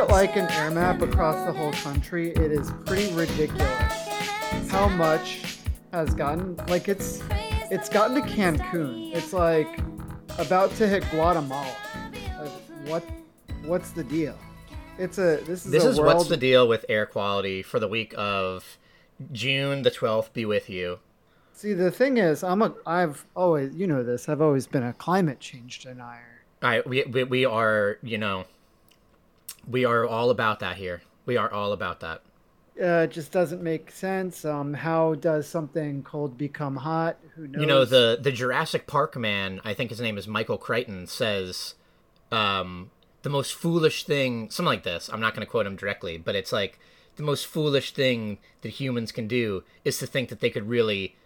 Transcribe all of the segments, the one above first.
At like an air map across the whole country, it is pretty ridiculous how much has gotten like it's it's gotten to Cancun. It's like about to hit Guatemala. Like what what's the deal? It's a this is This is world what's the deal with air quality for the week of June the 12th be with you. See, the thing is, I'm a I've always you know this. I've always been a climate change denier. I we, we we are, you know, we are all about that here. We are all about that. Uh, it just doesn't make sense. Um, how does something cold become hot? Who knows? You know, the the Jurassic Park man, I think his name is Michael Crichton, says um the most foolish thing, something like this. I'm not going to quote him directly, but it's like the most foolish thing that humans can do is to think that they could really,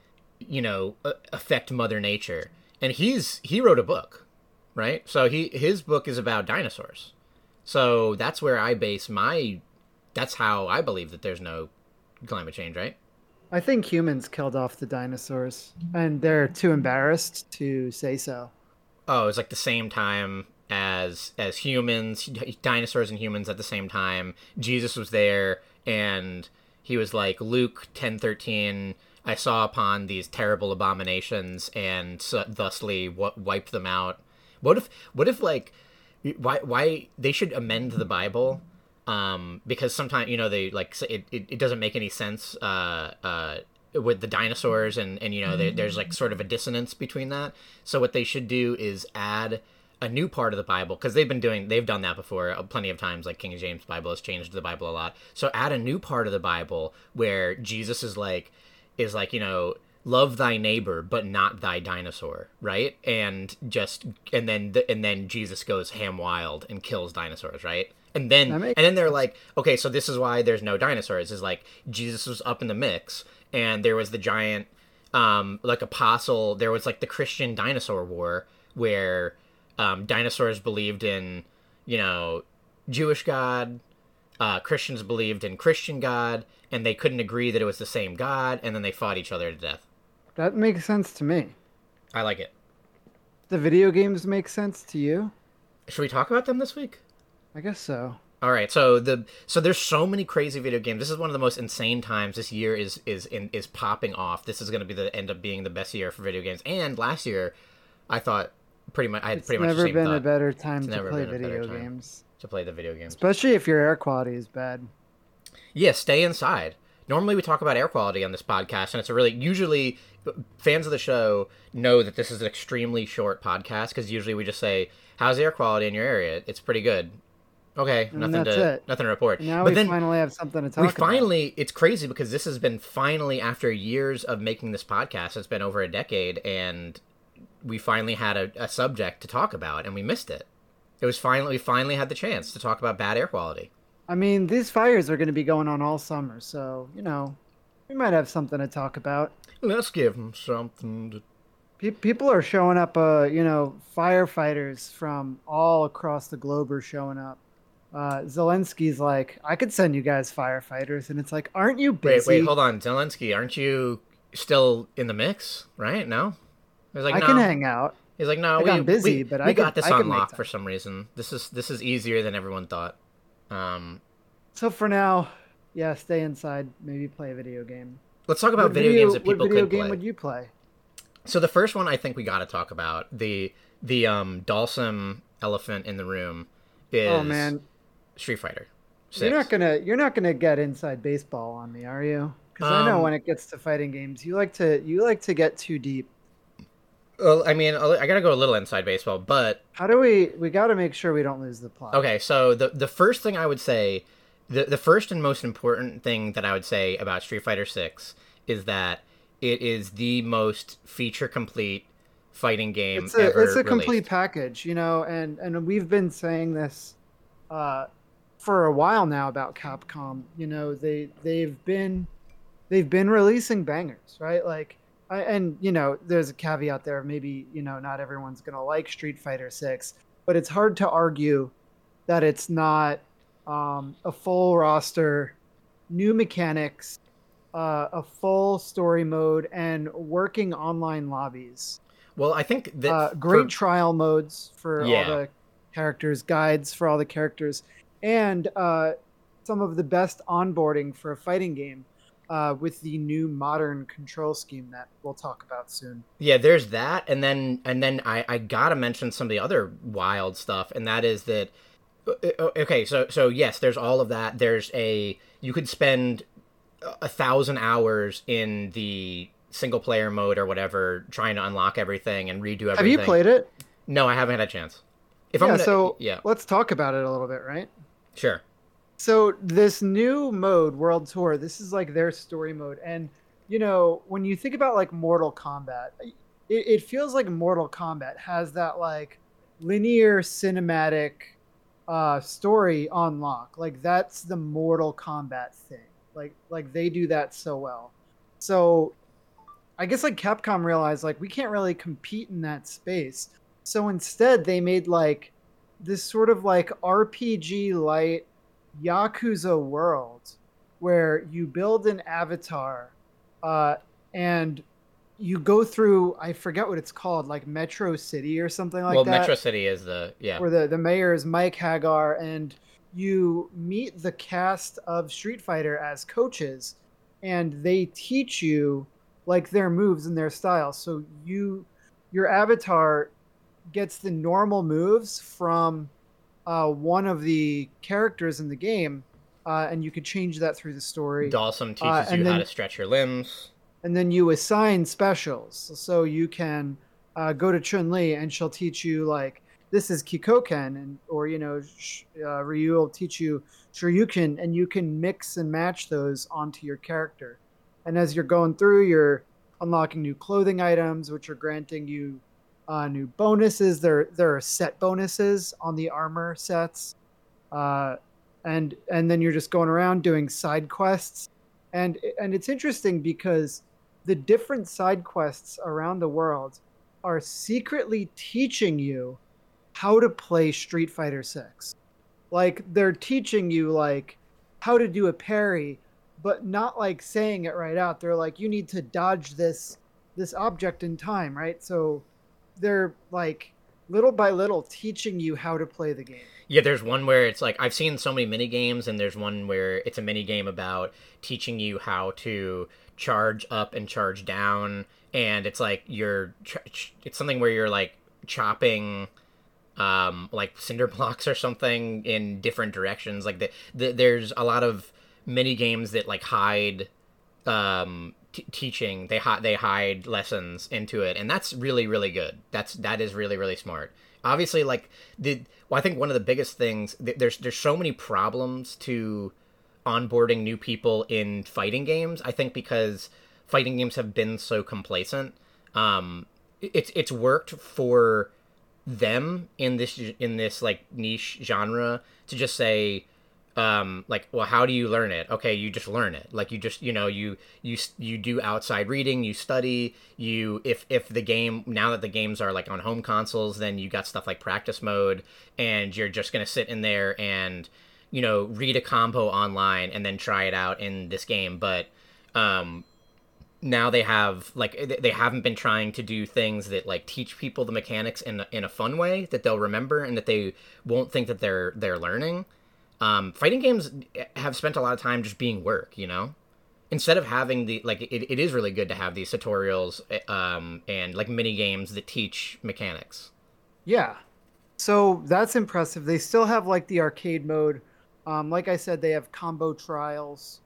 you know, affect Mother Nature. And he's he wrote a book, right? So he his book is about dinosaurs. So that's where I base my. That's how I believe that there's no climate change, right? I think humans killed off the dinosaurs, and they're too embarrassed to say so. Oh, it's like the same time as as humans, dinosaurs and humans at the same time. Jesus was there, and he was like Luke ten thirteen. I saw upon these terrible abominations, and thusly what wiped them out. What if what if like why why they should amend the Bible? Um, because sometimes you know they like it, it, it doesn't make any sense. Uh, uh, with the dinosaurs and and you know there, there's like sort of a dissonance between that so what they should do is add a new part of the bible because they've been doing they've done that before uh, plenty of times like king james bible has changed the bible a lot so add a new part of the bible where jesus is like is like you know love thy neighbor but not thy dinosaur right? And just and then the, and then jesus goes ham wild and kills dinosaurs right? And then and then they're like okay so this is why there's no dinosaurs is like jesus was up in the mix and there was the giant um like apostle there was like the christian dinosaur war where um dinosaurs believed in you know jewish god uh christians believed in christian god and they couldn't agree that it was the same god and then they fought each other to death That makes sense to me. i like it The video games make sense to you? should we talk about them this week I guess so. All right, so the so there's so many crazy video games. This is one of the most insane times this year is is in, is popping off. This is going to be the end up being the best year for video games. And last year, I thought pretty much I had It's pretty much never been a better time to play been a better video games. to play the video games. Especially if your air quality is bad. Yeah, stay inside. Normally we talk about air quality on this podcast, and it's a really usually fans of the show know that this is an extremely short podcast because usually we just say, "How's air quality in your area?" It's pretty good. Okay, And nothing to it. nothing to report. Now but we then finally have something to talk we about. finally it's crazy because this has been finally after years of making this podcast it's been over a decade and we finally had a, a subject to talk about and we missed it it was finally we finally had the chance to talk about bad air quality I mean, these fires are going to be going on all summer, so, you know, we might have something to talk about. let's give them something to people are showing up, uh, you know, firefighters from all across the globe are showing up. Uh, Zelensky's like, I could send you guys firefighters. And it's like, aren't you busy? wait wait hold on zelensky aren't you still in the mix right no he's like I no can hang out. he's like no I we, got busy, we, but we I got could- this I on lock for some reason this is this is easier than everyone thought um So for now, yeah, stay inside. Maybe play a video game. let's talk about What video, games that people could play. What video game play would you play? So the first one I think we got to talk about the the um Dalsum elephant in the room is Oh man, Street Fighter. you're not gonna you're not gonna get inside baseball on me, are you? Because I know Um, when it gets to fighting games, you like to you like to get too deep. Well, I mean, I got to go a little inside baseball, but How do we? We got to make sure we don't lose the plot. okay. So the the first thing I would say, the the first and most important thing that I would say about Street Fighter Six is that it is the most feature complete fighting game it's a ever it's a complete released. package, you know, and and we've been saying this uh, for a while now about Capcom. You know, they they've been they've been releasing bangers, right? Like, I, and you know, there's a caveat there. Maybe you know, not everyone's gonna like Street Fighter Six, but it's hard to argue that it's not um, a full roster, new mechanics, uh, a full story mode, and working online lobbies Well, I think that uh, great for- trial modes for Yeah. all the characters, guides for all the characters, and uh, some of the best onboarding for a fighting game uh, with the new modern control scheme that we'll talk about soon. Yeah, there's that, and then and then I I gotta mention some of the other wild stuff, and that is that. Uh, uh, okay, so so yes, there's all of that. There's a you could spend a thousand hours in the single player mode or whatever, trying to unlock everything and redo everything. Have you played it? No, I haven't had a chance. If yeah, I'm gonna, so yeah, let's talk about it a little bit, right? Sure. So this new mode, World Tour, this is like their story mode, and you know when you think about like Mortal Kombat, it, it feels like Mortal Kombat has that like linear cinematic uh, story on lock. Like that's the Mortal Kombat thing. Like like they do that so well. So I guess like Capcom realized like we can't really compete in that space. So instead they made like this sort of like RPG light Yakuza world where you build an avatar uh, and you go through I forget what it's called, like Metro City or something like well, that. Well, Metro City is the yeah. Where the, the mayor is Mike Haggar, and you meet the cast of Street Fighter as coaches and they teach you like their moves and their style. So you your avatar gets the normal moves from uh, one of the characters in the game, uh, and you could change that through the story. Dhalsim uh, teaches you then, how to stretch your limbs. And then you assign specials, so you can uh, go to Chun Li, and she'll teach you like this is Kikoken, and or you know uh, Ryu will teach you Shoryuken, and you can mix and match those onto your character. And as you're going through, you're unlocking new clothing items, which are granting you uh, new bonuses. There there are set bonuses on the armor sets, uh, and and then you're just going around doing side quests, and and it's interesting because the different side quests around the world are secretly teaching you how to play Street Fighter 6. Like they're teaching you like how to do a parry, but not like saying it right out. They're like you need to dodge this this object in time, right? So they're like little by little teaching you how to play the game. Yeah, there's one where it's like I've seen so many mini games, and there's one where it's a mini game about teaching you how to charge up and charge down, and it's like you're it's something where you're like chopping um like cinder blocks or something in different directions like the, the there's a lot of mini games that like hide um t- teaching they hide they hide lessons into it and that's really really good. That's that is really really smart. Obviously like the well i think one of the biggest things there's there's so many problems to onboarding new people in fighting games i think because fighting games have been so complacent um it's it's worked for them in this in this like niche genre to just say um like well how do you learn it? Okay you just learn it. Like you just you know you you you do outside reading you study you if if the game now that the games are like on home consoles then you got stuff like practice mode and you're just going to sit in there and you know read a combo online and then try it out in this game but um now they have like they haven't been trying to do things that like teach people the mechanics in in a fun way that they'll remember and that they won't think that they're they're learning um, fighting games have spent a lot of time just being work, you know? Instead of having the, like, it, it is really good to have these tutorials um, and, like, mini games that teach mechanics. Yeah. So that's impressive. They still have, like, the arcade mode. Um, like I said, they have combo trials,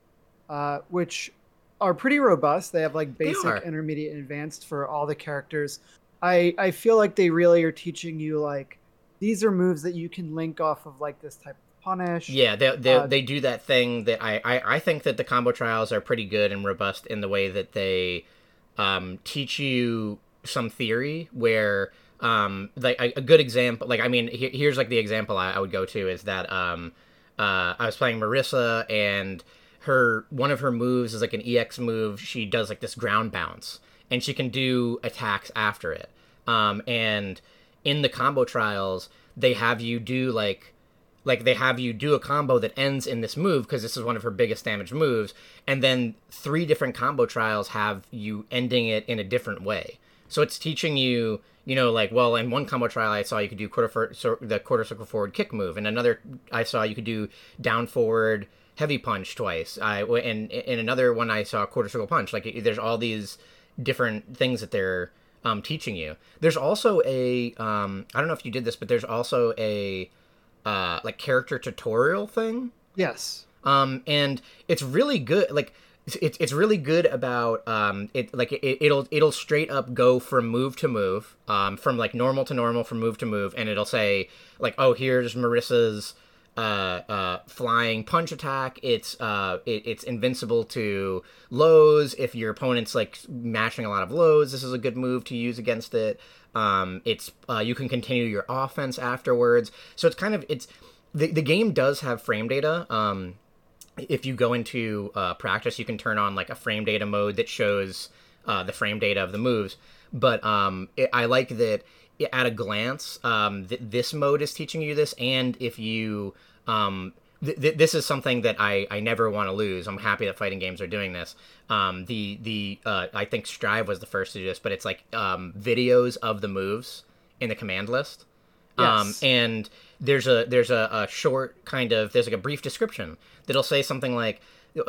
uh, which are pretty robust. They have, like, basic, intermediate, and advanced for all the characters. I, I feel like they really are teaching you, like, these are moves that you can link off of, like, this type of punish. Yeah, they they, uh, they do that thing that I, I I think that the combo trials are pretty good and robust in the way that they um, teach you some theory where um like a, a good example like I mean he, here's like the example I, I, would go to is that um uh I was playing Marisa, and her one of her moves is like an EX move. She does like this ground bounce and she can do attacks after it. Um and in the combo trials they have you do like like they have you do a combo that ends in this move because this is one of her biggest damage moves and then three different combo trials have you ending it in a different way. So it's teaching you you know, like well, in one combo trial I saw you could do quarter for, so the quarter circle forward kick move, and another I saw you could do down forward heavy punch twice. I and in another one I saw quarter circle punch. Like there's all these different things that they're um, teaching you. There's also a um, I don't know if you did this, but there's also a uh, like character tutorial thing. Yes. Um, and it's really good. Like it's it's really good about um it like it, it'll it'll straight up go from move to move um from like normal to normal from move to move and it'll say like oh here's Marisa's uh, uh, flying punch attack. It's uh, it, it's invincible to lows. If your opponent's like mashing a lot of lows, this is a good move to use against it. Um, it's uh, you can continue your offense afterwards. So it's kind of it's the the game does have frame data. Um, if you go into uh, practice, you can turn on like a frame data mode that shows uh, the frame data of the moves. But um, it, I like that at a glance, um, th- this mode is teaching you this, and if you um, th- th- this is something that I, I never want to lose. I'm happy that fighting games are doing this. Um, the the uh, I think Strive was the first to do this, but it's like um, videos of the moves in the command list. Um, yes. and there's a there's a, a short kind of there's like a brief description that'll say something like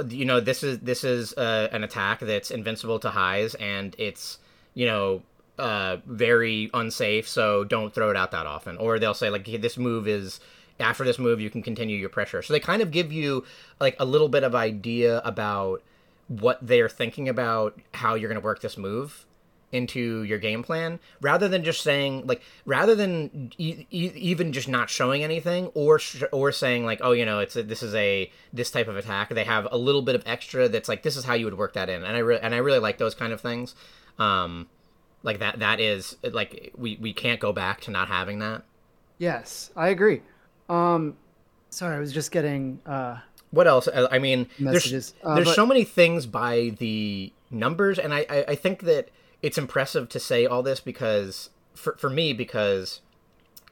you know this is this is uh, an attack that's invincible to highs and it's you know uh, very unsafe so don't throw it out that often. Or they'll say like this move is after this move you can continue your pressure. So they kind of give you like a little bit of idea about what they're thinking about how you're going to work this move into your game plan rather than just saying like rather than e- e- even just not showing anything or sh- or saying like oh you know it's a, this is a this type of attack they have a little bit of extra that's like this is how you would work that in and I re- and I really like those kind of things um like that that is like we we can't go back to not having that yes I agree um, sorry, I was just getting. Uh, what else? Uh, I mean, messages. there's, uh, there's but... so many things by the numbers, and I, I, I think that it's impressive to say all this because for for me because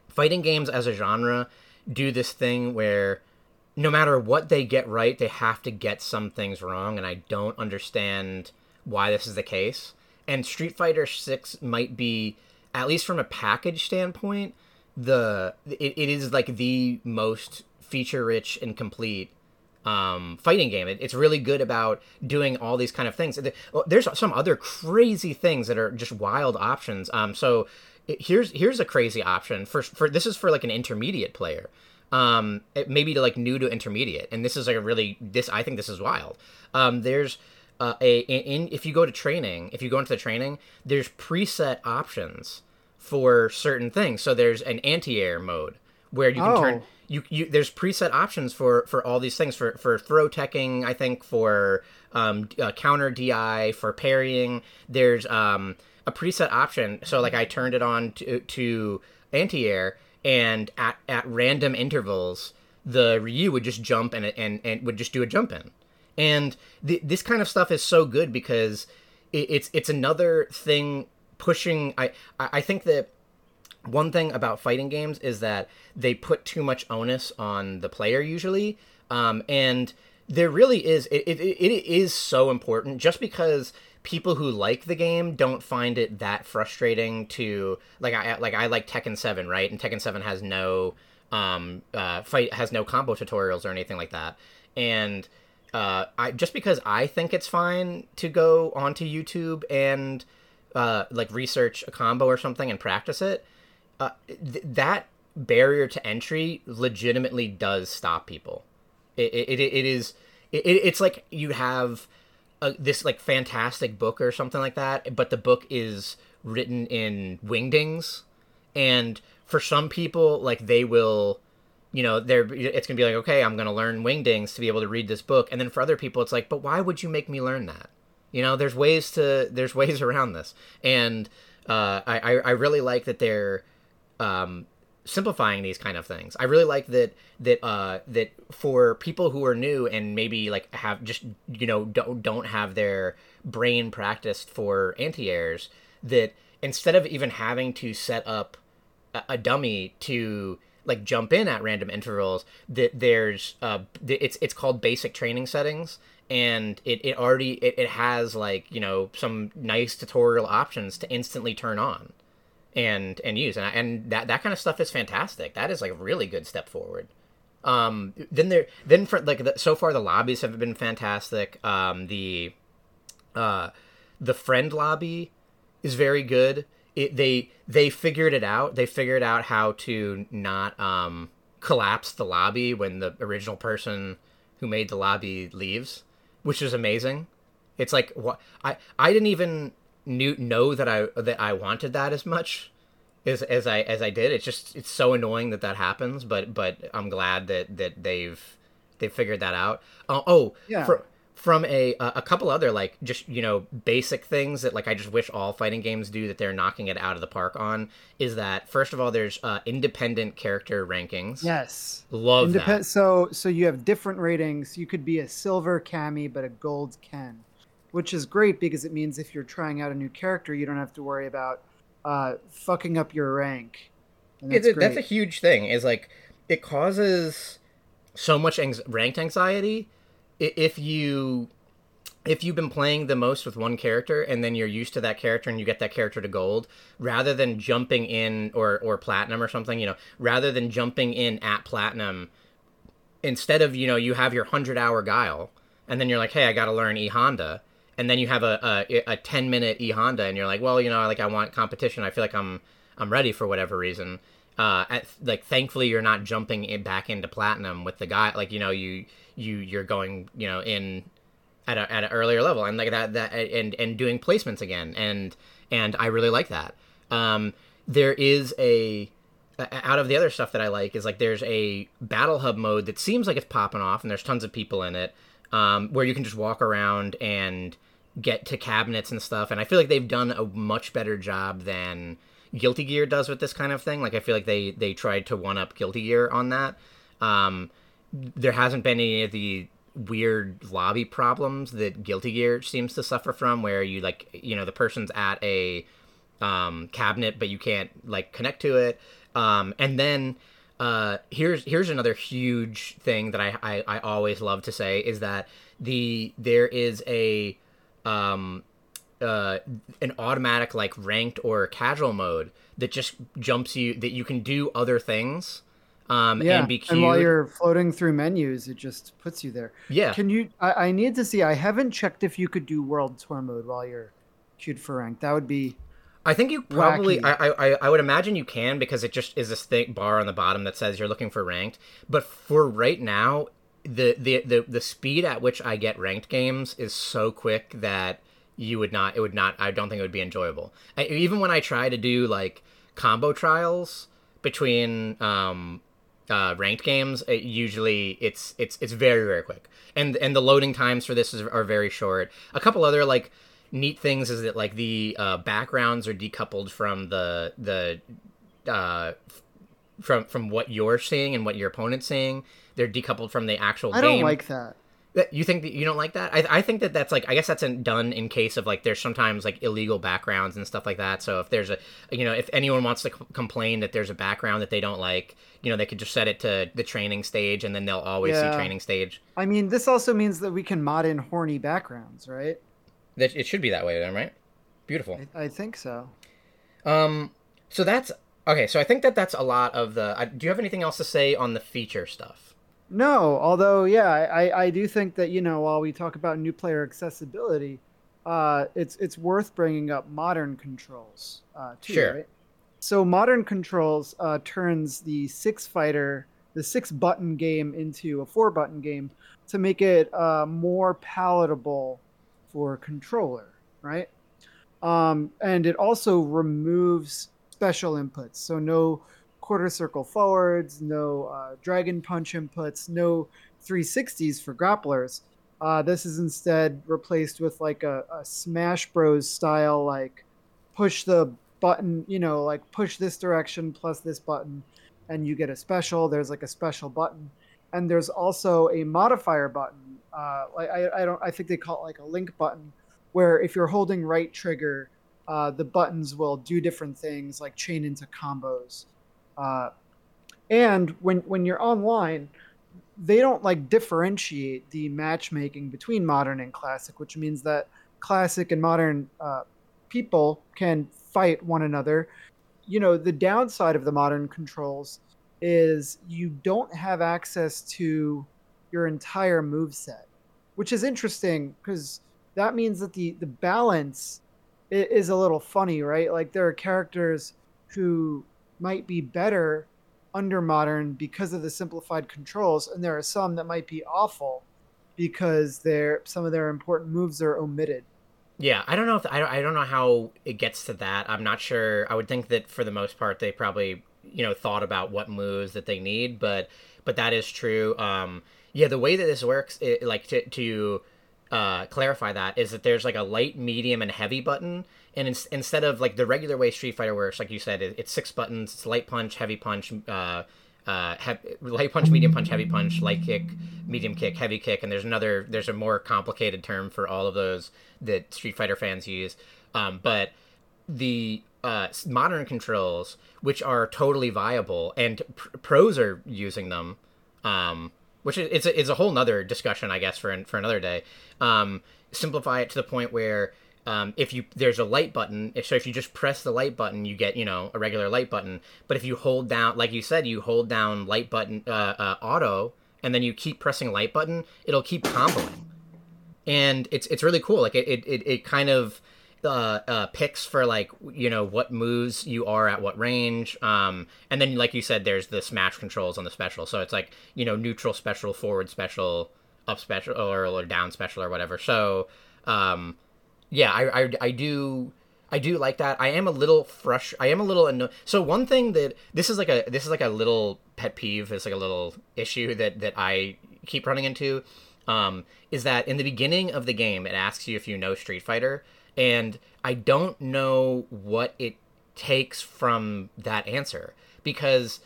fighting games as a genre do this thing where no matter what they get right, they have to get some things wrong, and I don't understand why this is the case. And Street Fighter Six might be, at least from a package standpoint, the it, it is like the most feature rich and complete um, fighting game. It, it's really good about doing all these kind of things. Oh, there's some other crazy things that are just wild options. Um, so here's here's a crazy option for for this is for like an intermediate player. Um, maybe to like new to intermediate, and this is like a really this I think this is wild. Um, there's uh, a in if you go to training, if you go into the training, there's preset options for certain things. So there's an anti-air mode where you can oh. turn you, you there's preset options for for all these things for for throw teching I think for um, uh, counter DI for parrying. There's um, a preset option. So like I turned it on to, to anti-air and at, at random intervals the Ryu would just jump and and, and would just do a jump in. And th- this kind of stuff is so good because it, it's it's another thing pushing I I think that one thing about fighting games is that they put too much onus on the player usually um, and there really is it, it, it is so important. Just because people who like the game don't find it that frustrating to like I like I like Tekken 7 right? And Tekken 7 has no um uh fight has no combo tutorials or anything like that. And uh I just because I think it's fine to go onto YouTube and uh, like research a combo or something and practice it, uh, th- that barrier to entry legitimately does stop people. It it, it is it, it's like you have a, this like fantastic book or something like that, but the book is written in wingdings, and for some people, like they will you know they're it's gonna be like okay i'm gonna learn wingdings to be able to read this book. And then for other people it's like but why would you make me learn that? You know, there's ways to there's ways around this, and uh, I I really like that they're um, simplifying these kind of things. I really like that that uh, that for people who are new and maybe like have just you know don't don't have their brain practiced for anti airs that instead of even having to set up a, a dummy to like jump in at random intervals that there's uh it's it's called basic training settings and it, it already it, it has like you know some nice tutorial options to instantly turn on and and use and I, and that that kind of stuff is fantastic. That is like a really good step forward. Um, then there then for like the, so far the lobbies have been fantastic. Um, the uh, the friend lobby is very good. It, they they figured it out. They figured out how to not um, collapse the lobby when the original person who made the lobby leaves, which is amazing. It's like what I I didn't even knew know that I that I wanted that as much as as I as I did. It's just it's so annoying that that happens, but but I'm glad that that they've they figured that out. Uh, oh, Yeah. For, from a a couple other like just you know basic things that like I just wish all fighting games do that they're knocking it out of the park on is that first of all there's uh, independent character rankings. Yes. Love Independ- that. So so you have different ratings. You could be a silver Cammy, but a gold Ken, which is great because it means if you're trying out a new character, you don't have to worry about uh, fucking up your rank. That's a, that's a huge thing. Is like it causes so much anx- ranked anxiety if you if you've been playing the most with one character and then you're used to that character and you get that character to gold rather than jumping in or or platinum or something you know rather than jumping in at platinum instead of you know you have your 100 hour guile and then you're like hey i gotta learn e honda and then you have a, a, a 10 minute e honda and you're like well you know like i want competition. I feel like i'm i'm ready for whatever reason. Uh at, like thankfully you're not jumping in back into platinum with the guy like you know you you you're going you know in at, a, at an earlier level and like that that and and doing placements again and and i really like that. Um there is a out of the other stuff that I like is like there's a battle hub mode that seems like it's popping off and there's tons of people in it um, where you can just walk around and get to cabinets and stuff and I feel like they've done a much better job than Guilty Gear does with this kind of thing like I feel like they they tried to one up Guilty Gear on that um, there hasn't been any of the weird lobby problems that Guilty Gear seems to suffer from where you like you know the person's at a um, cabinet, but you can't like connect to it. Um, and then uh, here's here's another huge thing that I, I I always love to say is that the there is a um, uh, an automatic like ranked or casual mode that just jumps you that you can do other things um, Yeah, and be and while you're floating through menus, it just puts you there. yeah Can you? I, I need to see. I haven't checked if you could do World Tour mode while you're queued for rank. That would be I think you probably. I, I I would imagine you can because it just is this thick bar on the bottom that says you're looking for ranked. But for right now, the the the, the speed at which I get ranked games is so quick that you would not. It would not. I don't think it would be enjoyable. I, even when I try to do like combo trials between um uh, ranked games, it usually it's it's it's very very quick, and and the loading times for this is, are very short. A couple other like neat things is that like the uh, backgrounds are decoupled from the the uh, from from what you're seeing and what your opponent's seeing. They're decoupled from the actual I game. I don't like that. You think that you don't like that? I, I think that that's like I guess that's done in case of like there's sometimes like illegal backgrounds and stuff like that. So if there's a you know if anyone wants to c- complain that there's a background that they don't like, you know they could just set it to the training stage and then they'll always Yeah. see training stage. I mean, this also means that we can mod in horny backgrounds, right? That it should be that way then, right? Beautiful. I, I think so. Um, so that's okay. So I think that that's a lot of the. I, do you have anything else to say on the feature stuff? No, although yeah, I, I do think that you know while we talk about new player accessibility, uh, it's it's worth bringing up modern controls uh, too. Sure. Right? So modern controls uh, turns the six fighter, the six button game into a four button game to make it uh, more palatable for controller, right? Um, and it also removes special inputs, so no quarter circle forwards, no uh, dragon punch inputs, no 360s for grapplers. Uh, this is instead replaced with like a, a Smash Bros style, like push the button, you know, like push this direction plus this button, and you get a special. There's like a special button, and there's also a modifier button. Uh, I, I don't, I think they call it like a link button, where if you're holding right trigger, uh, the buttons will do different things, like chain into combos. Uh, and when when you're online, they don't like differentiate the matchmaking between modern and classic, which means that classic and modern uh, people can fight one another you know, the downside of the modern controls is you don't have access to your entire move set, which is interesting because that means that the the balance is a little funny, right? Like there are characters who might be better under modern because of the simplified controls, and there are some that might be awful because their some of their important moves are omitted. Yeah, I don't know if I don't, I don't know how it gets to that. I'm not sure. I would think that for the most part they probably you know thought about what moves that they need, but but that is true. Um, yeah, the way that this works, it, like to to uh, clarify that is that there's like a light, medium, and heavy button, and in, instead of like the regular way Street Fighter works, like you said, it, it's six buttons: it's light punch, heavy punch, uh, uh, he- light punch, medium punch, heavy punch, light kick, medium kick, heavy kick, and there's another, there's a more complicated term for all of those that Street Fighter fans use. Um, but the uh, modern controls, which are totally viable, and pr- pros are using them. Um, which is it's a, it's a whole nother discussion, I guess, for for another day. Um, simplify it to the point where um, if you there's a light button, if so if you just press the light button, you get you know a regular light button. But if you hold down, like you said, you hold down light button uh, uh, auto, and then you keep pressing light button, it'll keep comboing, and it's it's really cool. Like it it, it kind of uh, uh, picks for like you know what moves you are at what range um, and then like you said there's the smash controls on the special so it's like you know neutral special forward special up special or, or down special or whatever so um, yeah I, I, I do I do like that. I am a little fresh. I am a little anno- so one thing that this is like a this is like a little pet peeve. It's like a little issue that that I keep running into. Um, is that in the beginning of the game it asks you if you know Street Fighter, and I don't know what it takes from that answer because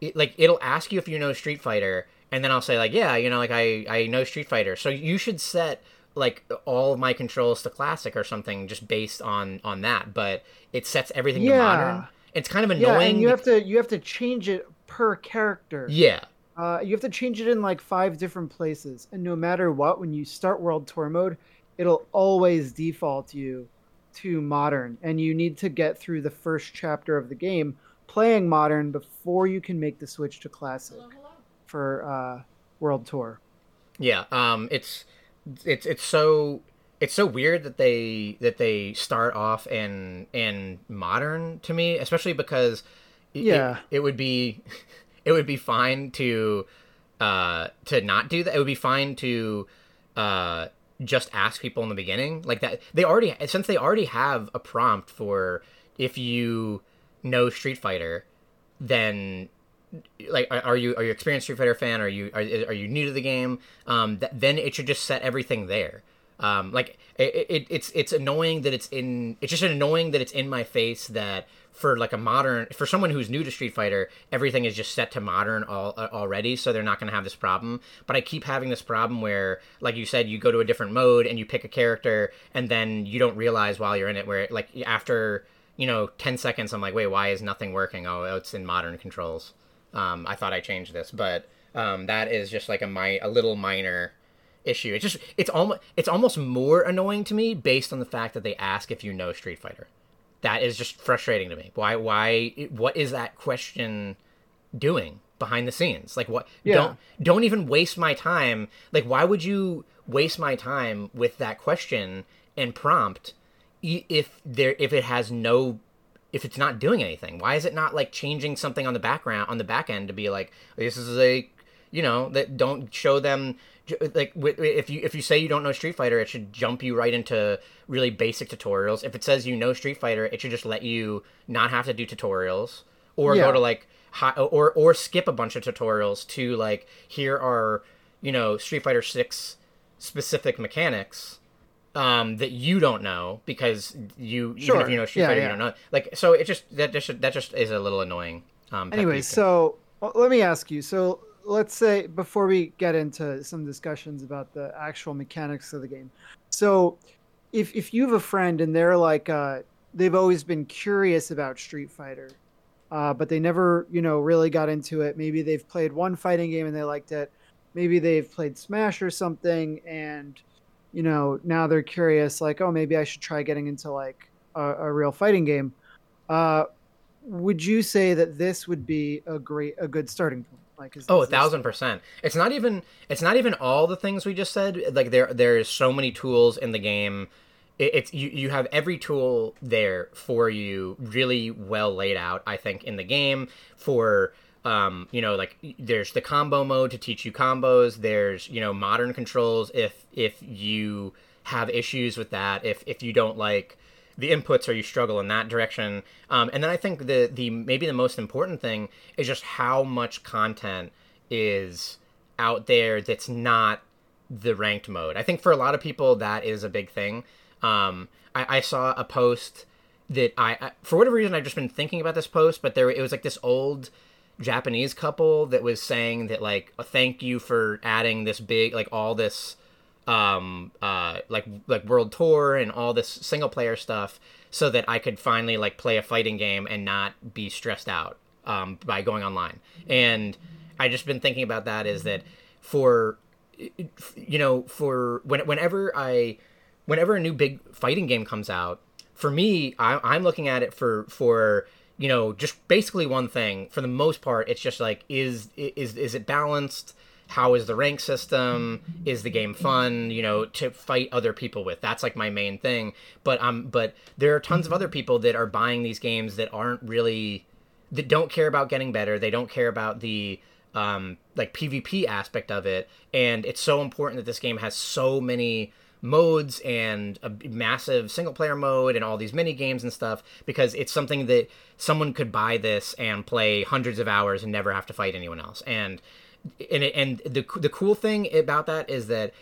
it, like it'll ask you if you know Street Fighter and then I'll say like yeah you know like I I know Street Fighter so you should set like all of my controls to classic or something just based on on that but it sets everything yeah. to modern it's kind of annoying yeah, and you have to you have to change it per character yeah uh, you have to change it in like five different places and no matter what when you start world tour mode it'll always default you to modern and you need to get through the first chapter of the game playing modern before you can make the switch to classic hello, hello. for uh, world tour yeah um it's it's it's so it's so weird that they that they start off in in modern to me especially because yeah it, it would be it would be fine to uh to not do that. It would be fine to uh just ask people in the beginning. Like that they already since they already have a prompt for if you know street fighter then like are you are you experienced street fighter fan are you are, are you new to the game um th- then it should just set everything there um like it, it it's it's annoying that it's in it's just annoying that it's in my face that for like a modern for someone who's new to Street Fighter, everything is just set to modern all, uh, already, so they're not going to have this problem. But I keep having this problem where, like you said, you go to a different mode and you pick a character, and then you don't realize while you're in it where like after you know 10 seconds, I'm like, wait, why is nothing working? Oh, it's in modern controls. Um, I thought I changed this, but um, that is just like a my a little minor issue. It's just it's almost it's almost more annoying to me based on the fact that they ask if you know Street Fighter that is just frustrating to me. Why? Why? What is that question doing behind the scenes? Like, what? Yeah. Don't don't even waste my time. Like, why would you waste my time with that question and prompt if there if it has no if it's not doing anything? Why is it not like changing something on the background on the back end to be like this is a you know that don't show them like if you if you say you don't know Street Fighter, it should jump you right into really basic tutorials. If it says you know Street Fighter, it should just let you not have to do tutorials or yeah. go to like high, or or skip a bunch of tutorials to like here are you know Street Fighter Six specific mechanics um, that you don't know because you sure. even if you know Street yeah, Fighter, yeah. you don't know. Like so, it just that just that just is a little annoying. Um, anyway, so well, let me ask you. So let's say before we get into some discussions about the actual mechanics of the game. So, if if you have a friend and they're like uh, they've always been curious about Street Fighter, uh, but they never you know really got into it. Maybe they've played one fighting game and they liked it. Maybe they've played Smash or something, and you know now they're curious, like oh maybe I should try getting into like a, a real fighting game. Uh, would you say that this would be a great a good starting point? Like, is, oh, is a thousand percent. It's not even it's not even all the things we just said. Like there there is so many tools in the game. It, it's you you have every tool there for you, really well laid out. I think in the game for um, you know, like there's the combo mode to teach you combos. There's you know modern controls if if you have issues with that. If if you don't like the inputs or you struggle in that direction. Um, and then I think the the maybe the most important thing is just how much content is out there that's not the ranked mode. I think for a lot of people that is a big thing. Um, I, I saw a post that I, I, for whatever reason I've just been thinking about this post, but there it was like this old Japanese couple that was saying that like thank you for adding this big like all this um uh like like world tour and all this single player stuff so that I could finally like play a fighting game and not be stressed out um by going online. And I just been thinking about that is that for you know for when, whenever I whenever a new big fighting game comes out for me I, I'm looking at it for for you know just basically one thing for the most part it's just like is is is it balanced? How is the rank system? Is the game fun you know to fight other people with? That's like my main thing. But um but there are tons of other people that are buying these games that aren't really that don't care about getting better. They don't care about the um like pvp aspect of it. And it's so important that this game has so many modes and a massive single player mode and all these mini games and stuff because it's something that someone could buy this and play hundreds of hours and never have to fight anyone else and and and the the cool thing about that is that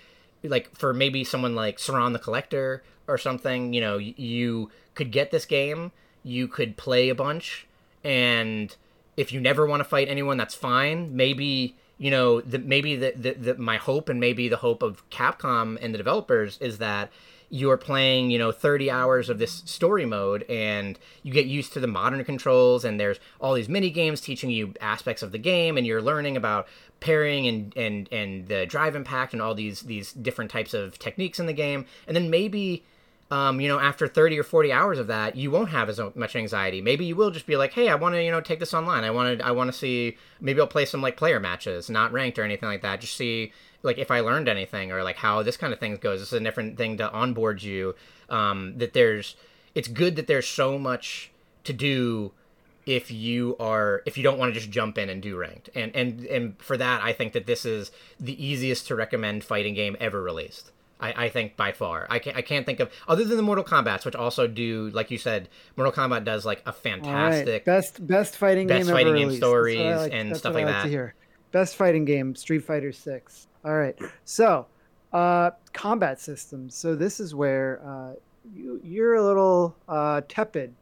like for maybe someone like Saran the Collector or something, you know, you could get this game, you could play a bunch, and if you never want to fight anyone, that's fine. Maybe you know, the, maybe the, the, the my hope and maybe the hope of Capcom and the developers is that you're playing, you know, 30 hours of this story mode and you get used to the modern controls and there's all these mini games teaching you aspects of the game and you're learning about parrying and and and the drive impact and all these these different types of techniques in the game. And then maybe um, you know after 30 or 40 hours of that you won't have as much anxiety. Maybe you will just be like hey i want to you know take this online. I want to i want to see maybe i'll play some like player matches not ranked or anything like that. Just see like if i learned anything or like how this kind of thing goes. This is a different thing to onboard you um, that there's it's good that there's so much to do if you are if you don't want to just jump in and do ranked. And and and for that i think that this is the easiest to recommend fighting game ever released I, I think by far I can't I can't think of other than the Mortal Kombat's which also do like you said Mortal Kombat does like a fantastic right. best best fighting best game fighting game released. stories like, and stuff like, like that. To hear. Best fighting game Street Fighter Six. All right, so uh, combat systems. So this is where uh, you you're a little uh, tepid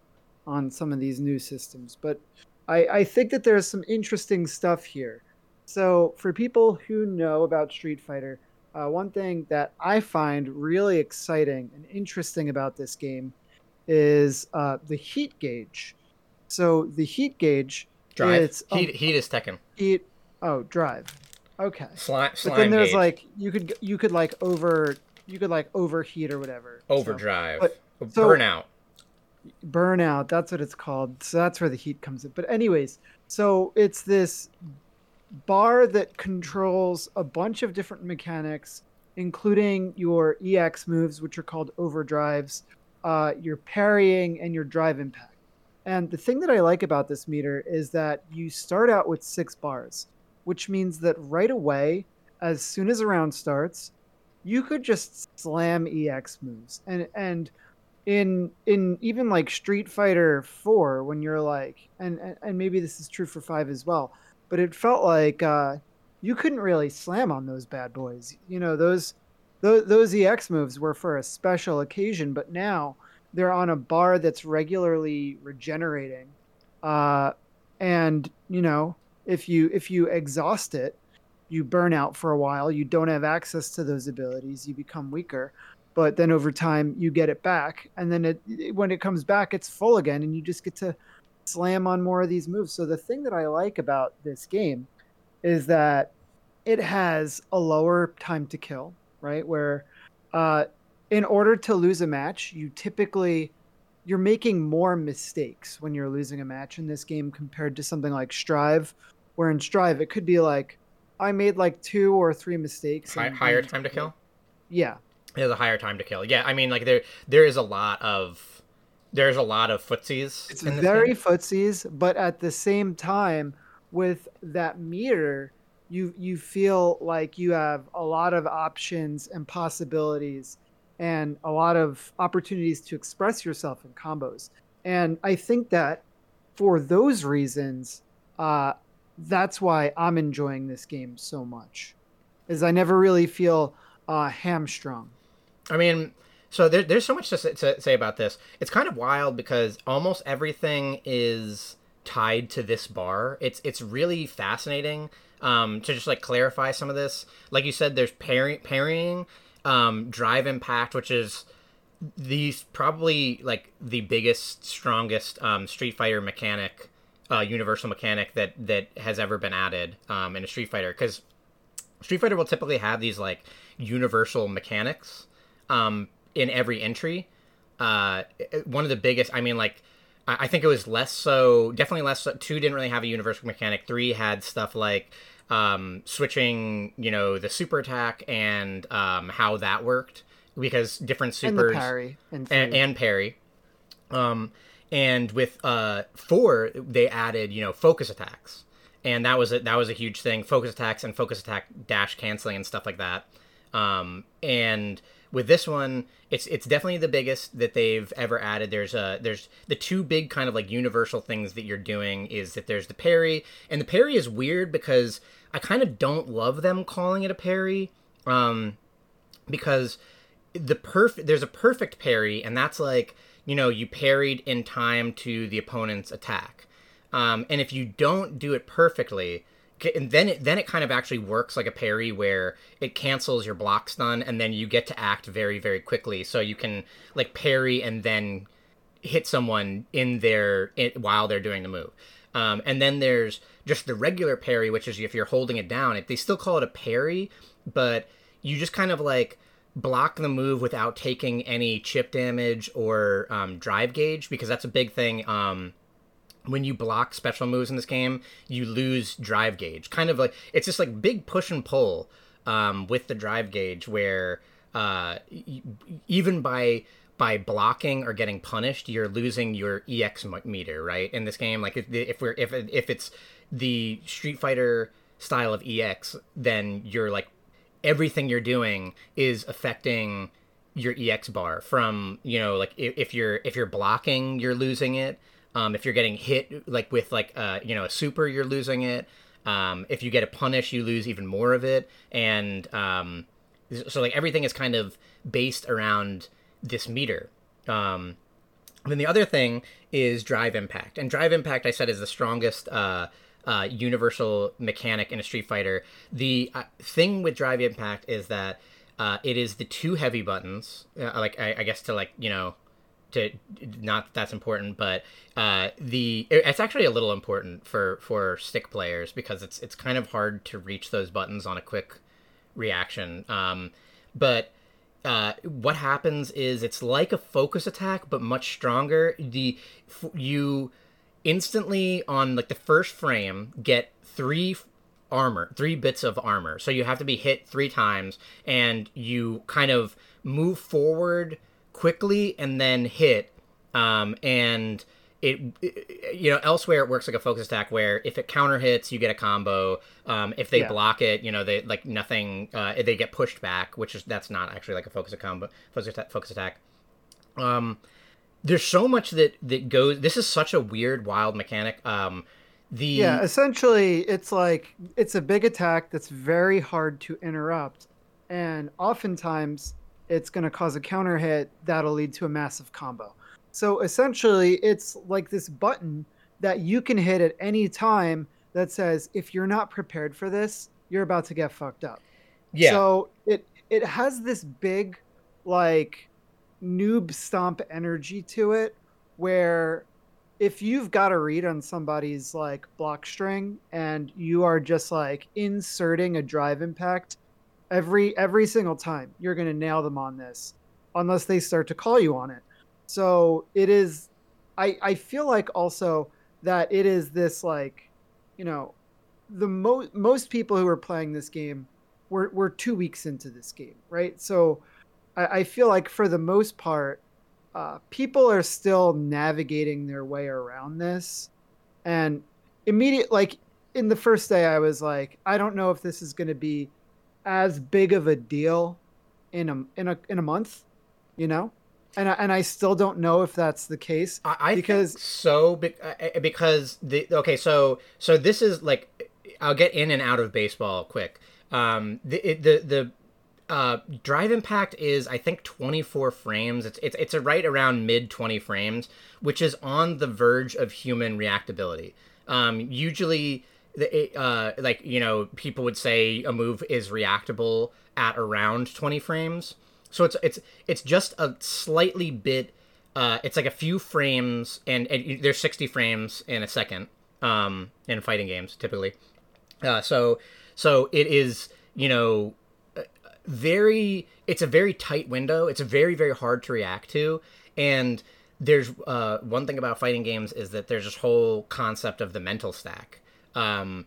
on some of these new systems. But I, I think that there's some interesting stuff here. So for people who know about Street Fighter, uh, one thing that I find really exciting and interesting about this game is uh, the heat gauge. So the heat gauge, drive. It's, heat, heat is Tekken. Heat. Oh, drive. Okay. Slime. But then there's gauge. like you could you could like over you could like overheat or whatever. Overdrive. So, but, so, burnout burnout that's what it's called so that's where the heat comes in but anyways so it's this bar that controls a bunch of different mechanics including your ex moves which are called overdrives uh, your parrying and your drive impact. And the thing that i like about this meter is that you start out with six bars which means that right away as soon as a round starts you could just slam ex moves. And and in in even like Street Fighter 4 when you're like and and maybe this is true for 5 as well but it felt like uh you couldn't really slam on those bad boys. You know those those, those EX moves were for a special occasion but now they're on a bar that's regularly regenerating. Uh and you know if you if you exhaust it you burn out for a while you don't have access to those abilities you become weaker but then over time you get it back and then it when it comes back it's full again and you just get to slam on more of these moves so the thing that i like about this game is that it has a lower time to kill right where uh, in order to lose a match you typically you're making more mistakes when you're losing a match in this game compared to something like Strive, where in Strive it could be like I made like two or three mistakes. High, higher time to kill. Yeah, it there's a higher time to kill. Yeah, I mean like there there is a lot of there's a lot of footsies. It's very game. footsies, but at the same time, with that meter, you you feel like you have a lot of options and possibilities and a lot of opportunities to express yourself in combos. And I think that for those reasons, uh, that's why I'm enjoying this game so much, is I never really feel uh, hamstrung. I mean, so there, there's so much to say, to say about this. It's kind of wild because almost everything is tied to this bar. It's it's really fascinating um, to just like clarify some of this. Like you said, there's parry, parrying, um, drive impact, which is these probably like the biggest, strongest um, Street Fighter mechanic, uh, universal mechanic that that has ever been added um, in a Street Fighter. Because Street Fighter will typically have these like universal mechanics um, in every entry. Uh, one of the biggest, I mean, like I think it was less so, definitely less so. Two didn't really have a universal mechanic. Three had stuff like um, switching, you know, the super attack and um, how that worked because different supers and parry and, and, parry. Um, and with uh, four, they added, you know, focus attacks, and that was a, that was a huge thing. Focus attacks and focus attack dash canceling and stuff like that. Um, and with this one it's it's definitely the biggest that they've ever added. There's a there's the two big kind of like universal things that you're doing is that there's the parry and the parry is weird because i kind of don't love them calling it a parry um because the perfect there's a perfect parry and that's like you know you parried in time to the opponent's attack. Um and if you don't do it perfectly and then it then it kind of actually works like a parry where it cancels your block stun and then you get to act very very quickly. So you can like parry and then hit someone in their while they're doing the move. Um, and then there's just the regular parry which is if you're holding it down it, they still call it a parry but you just kind of like block the move without taking any chip damage or um, drive gauge because that's a big thing um, when you block special moves in this game, you lose drive gauge. Kind of like it's just like big push and pull um, with the drive gauge, where uh, even by by blocking or getting punished, you're losing your ex meter, right? In this game, like if, if we're if if it's the Street Fighter style of ex, then you're like everything you're doing is affecting your ex bar from you know like if you're if you're blocking you're losing it um, if you're getting hit like with like uh, you know a super, you're losing it. Um, if you get a punish, you lose even more of it, and um, so like everything is kind of based around this meter. Um, and then the other thing is drive impact, and drive impact I said is the strongest. Uh, uh, universal mechanic in a Street Fighter. The uh, thing with Drive Impact is that uh, it is the two heavy buttons, uh, like I, I, guess to like you know to not that's important, but uh, the it's actually a little important for for stick players because it's it's kind of hard to reach those buttons on a quick reaction. Um, but uh, what happens is it's like a focus attack, but much stronger. The you instantly on like the first frame get three armor, three bits of armor. So you have to be hit three times, and you kind of move forward quickly and then hit. Um, and it, it, you know, elsewhere it works like a focus attack where if it counter hits, you get a combo. Um, if they yeah. block it, you know, they like nothing. Uh, they get pushed back, which is that's not actually like a focus combo focus attack. Focus attack. Um, there's so much that that goes. This is such a weird, wild mechanic. Um, the yeah, essentially, it's like it's a big attack that's very hard to interrupt, and oftentimes it's going to cause a counter hit that'll lead to a massive combo. So essentially, it's like this button that you can hit at any time that says if you're not prepared for this, you're about to get fucked up. Yeah. So it it has this big like noob stomp energy to it where if you've got a read on somebody's like block string and you are just like inserting a drive impact every every single time you're going to nail them on this unless they start to call you on it So it is. I I feel like also that it is this like, you know, the most most people who are playing this game, we're we're two weeks into this game, right? So I, I feel like for the most part, uh, people are still navigating their way around this, and immediate like in the first day, I was like, I don't know if this is going to be as big of a deal in a in a in a month, you know, and I, and I still don't know if that's the case. I, I because so uh, because the okay so so this is like I'll get in and out of baseball quick. Um, the the the uh, drive impact is I think 24 frames. It's it's it's a right around mid 20 frames, which is on the verge of human reactability. Um, usually the uh, like you know people would say a move is reactable at around 20 frames. So it's it's it's just a slightly bit uh, it's like a few frames and, and, there's 60 frames in a second um, in fighting games typically. Uh, so so it is you know uh, very it's a very tight window. It's very very hard to react to. And there's uh, one thing about fighting games is that there's this whole concept of the mental stack um,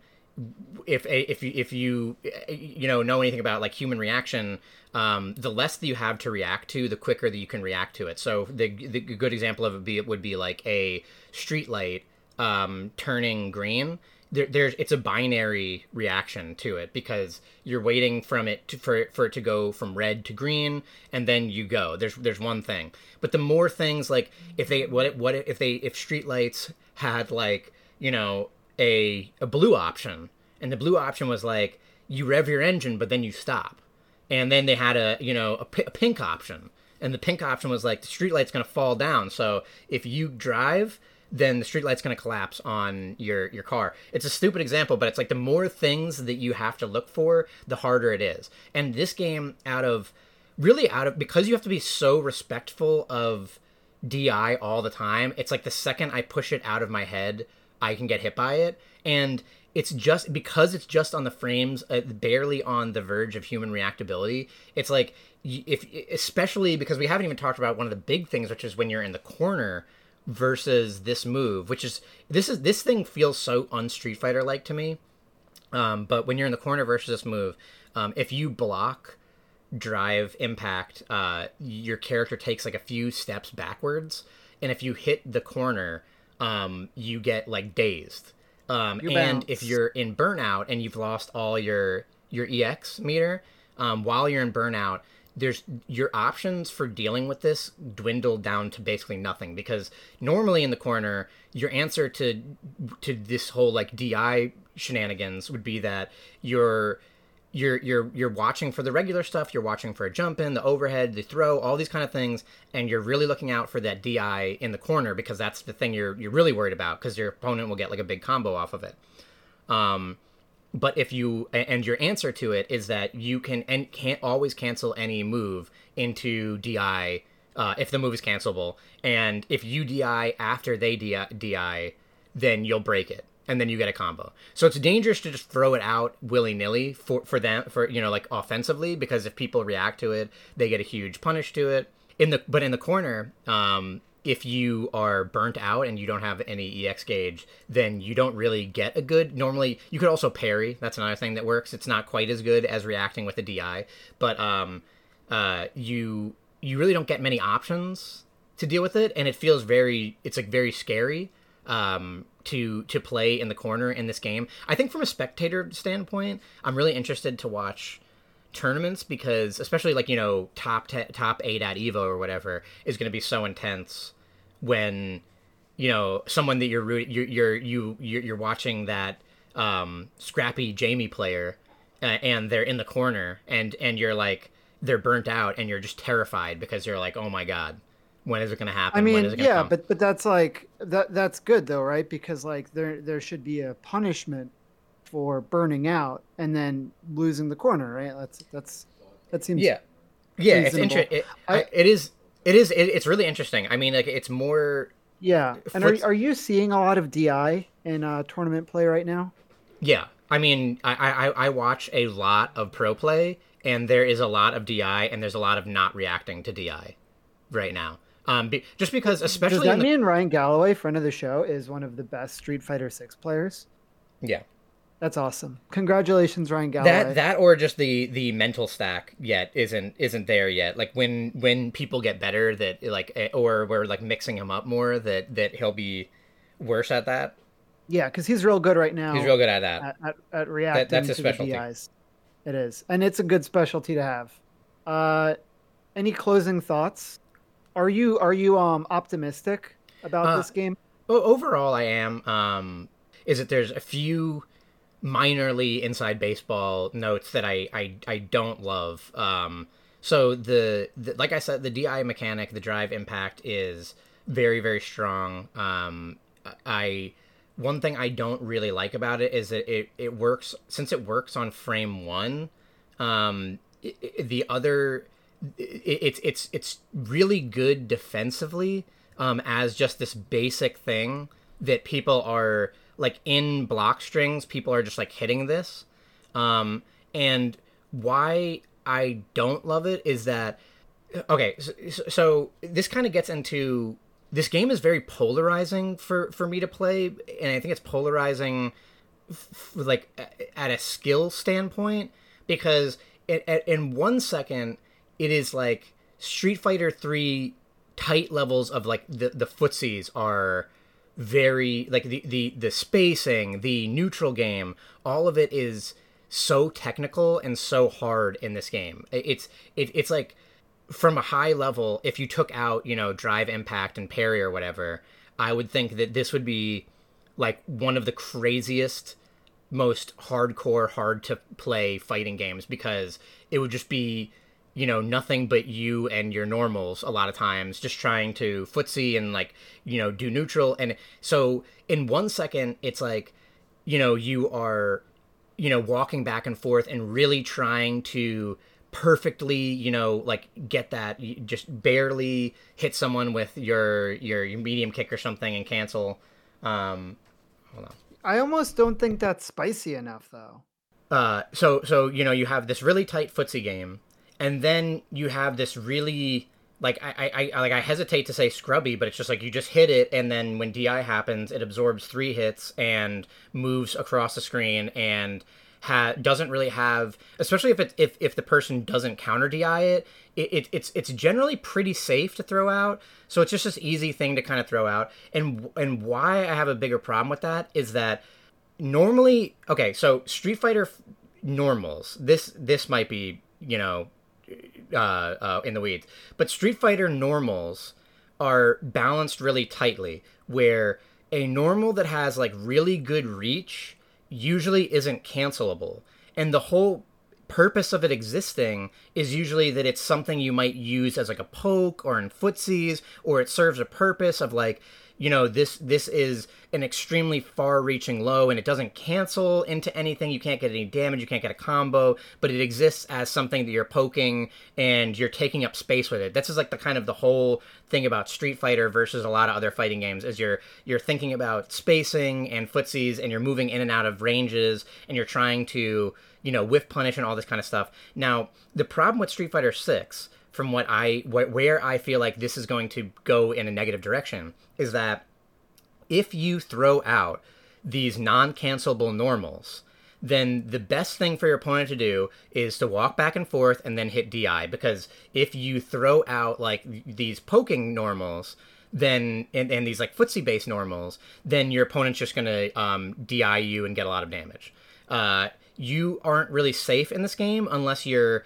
if if you if you you know know anything about like human reaction, um, the less that you have to react to, the quicker that you can react to it. So the the good example of it be, it would be like a street light um, turning green. There, there's it's a binary reaction to it because you're waiting from it to, for for it to go from red to green and then you go. There's there's one thing, but the more things like if they what what if they if street lights had like you know a a blue option, and the blue option was like you rev your engine, but then you stop. And then they had a you know a, p- a pink option, and the pink option was like the streetlight's to fall down. So if you drive, then the streetlight's to collapse on your your car. It's a stupid example, but it's like the more things that you have to look for, the harder it is. And this game, out of really out of because you have to be so respectful of DI all the time. It's like the second I push it out of my head I can get hit by it. And it's just because it's just on the frames, uh, barely on the verge of human reactability. It's like if especially because we haven't even talked about one of the big things, which is when you're in the corner versus this move, which is this is this thing feels so un Street Fighter like to me. Um, but when you're in the corner versus this move, um, if you block drive impact, uh, your character takes like a few steps backwards, and if you hit the corner, um, you get like dazed. Um, and if you're in burnout and you've lost all your your ex meter, um, while you're in burnout, there's your options for dealing with this dwindle down to basically nothing because normally in the corner your answer to to this whole like di shenanigans would be that you're you're you're you're watching for the regular stuff you're watching for a jump in the overhead the throw all these kind of things and you're really looking out for that di in the corner because that's the thing you're you're really worried about because your opponent will get like a big combo off of it. Um but if you and your answer to it is that you can and can't always cancel any move into di uh, if the move is cancelable. And if you di after they di, di then you'll break it and then you get a combo. So it's dangerous to just throw it out willy nilly for for them for you know like offensively because if people react to it, they get a huge punish to it. In the but in the corner, um, if you are burnt out and you don't have any EX gauge, then you don't really get a good. Normally, you could also parry. That's another thing that works. It's not quite as good as reacting with a DI, but um, uh, you you really don't get many options to deal with it, and it feels very. It's like very scary. Um, to to play in the corner in this game. I think from a spectator standpoint, I'm really interested to watch tournaments because especially like you know top te- top eight at Evo or whatever is going to be so intense when you know someone that you're you're you're you you're watching that um, scrappy Jamie player uh, and they're in the corner and and you're like they're burnt out and you're just terrified because you're like oh my god when is it going to happen? I mean, yeah, come? but but that's like that that's good though, right? Because like there there should be a punishment for burning out and then losing the corner, right? That's that's that seems yeah yeah. It's interesting. It, I, it is it is it, it's really interesting. I mean, like it's more yeah. And are are you seeing a lot of DI in uh, tournament play right now? Yeah, I mean, I, I I watch a lot of pro play, and there is a lot of DI, and there's a lot of not reacting to DI right now. Um, be, just because, especially Does that the, mean Ryan Galloway, friend of the show, is one of the best Street Fighter Six players? yeah, That's awesome. Congratulations, Ryan Galloway. that that or just the the mental stack yet isn't isn't there yet. Like when when people get better, that like eh, or we're like mixing him up more, that that he'll be worse at that. yeah, because he's real good right now. He's real good at that. at, at, at reacting that's his to the specialty. DIs. It is, and it's a good specialty to have. Uh, any closing thoughts? Are you are you um optimistic about Uh, this game? Overall, I am. Um, is that there's a few minorly inside baseball notes that I I, I don't love. Um, so the, the like I said, the DI mechanic, the drive impact is very very strong. Um, I one thing I don't really like about it is that it it works since it works on frame one. Um, i i the other it, it's it's it's really good defensively um, as just this basic thing that people are like in block strings people are just like hitting this. Um, and why i don't love it is that okay so, so this kind of gets into this game is very polarizing for for me to play and i think it's polarizing f- like at a skill standpoint because at, in one second it is like street fighter 3 tight levels of like the the footsies are very like the the the spacing the neutral game all of it is so technical and so hard in this game. It's it, it's like from a high level if you took out you know drive impact and parry or whatever i would think that this would be like one of the craziest most hardcore hard to play fighting games because it would just be you know nothing but you and your normals a lot of times just trying to footsie and like you know do neutral. And so in one second it's like you know you are you know walking back and forth and really trying to perfectly you know like get that you just barely hit someone with your your, your medium kick or something and cancel. Um hold on. I almost don't think that's spicy enough, though. uh, so so you know you have this really tight footsie game, and then you have this really like I, I, I like I hesitate to say scrubby, but it's just like you just hit it, and then when DI happens, it absorbs three hits and moves across the screen and ha- doesn't really have, especially if it if, if the person doesn't counter DI it, it, it it's it's generally pretty safe to throw out. So it's just this easy thing to kind of throw out. And and why I have a bigger problem with that is that normally okay so street fighter normals this this might be you know uh, uh in the weeds. But street fighter normals are balanced really tightly where a normal that has like really good reach usually isn't cancelable. And the whole purpose of it existing is usually that it's something you might use as like a poke or in footsies or it serves a purpose of like you know this this is an extremely far reaching low and it doesn't cancel into anything. You can't get any damage you can't get a combo but it exists as something that you're poking and you're taking up space with it. This is like the kind of the whole thing about street fighter versus a lot of other fighting games is you're you're thinking about spacing and footsies and you're moving in and out of ranges and you're trying to you know whiff punish and all this kind of stuff. Now the problem with street fighter 6 from what I what, where I feel like this is going to go in a negative direction is that if you throw out these non-cancelable normals, then the best thing for your opponent to do is to walk back and forth and then hit DI because if you throw out like these poking normals, then and, and these like footsie based normals, then your opponent's just gonna um, DI you and get a lot of damage. Uh, you aren't really safe in this game unless you're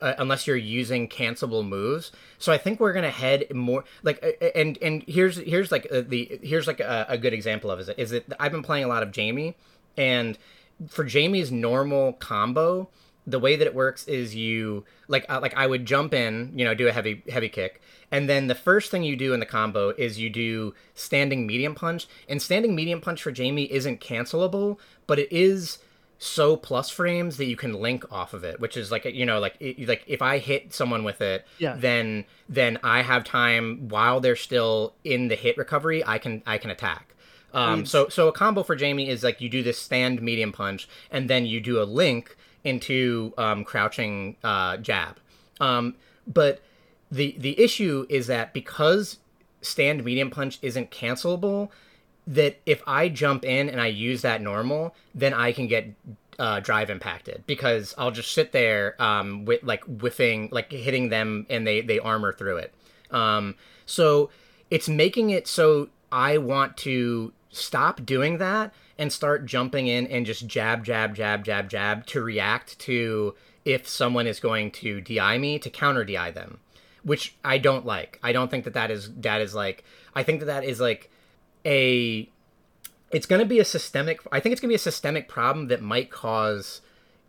uh, unless you're using cancelable moves. So I think we're gonna head more like uh, and and here's here's like uh, the here's like a, a good example of is it is that I've been playing a lot of Jamie and for Jamie's normal combo the way that it works is you like uh, like I would jump in, you know, do a heavy heavy kick, and then the first thing you do in the combo is you do standing medium punch. And standing medium punch for Jamie isn't cancelable, but it is so plus frames that you can link off of it, which is like you know like it, like if I hit someone with it, Yeah. then then I have time while they're still in the hit recovery, I can I can attack. Um, so so a combo for Jamie is like you do this stand medium punch and then you do a link into um, crouching uh, jab. Um, but the the issue is that because stand medium punch isn't cancelable, that if I jump in and I use that normal, then I can get uh, drive impacted because I'll just sit there um, with like whiffing, like hitting them, and they they armor through it. Um, so it's making it so I want to stop doing that and start jumping in and just jab, jab, jab, jab, jab to react to if someone is going to DI me to counter DI them, which I don't like. I don't think that that is that is like I think that that is like a it's going to be a systemic I think it's going to be a systemic problem that might cause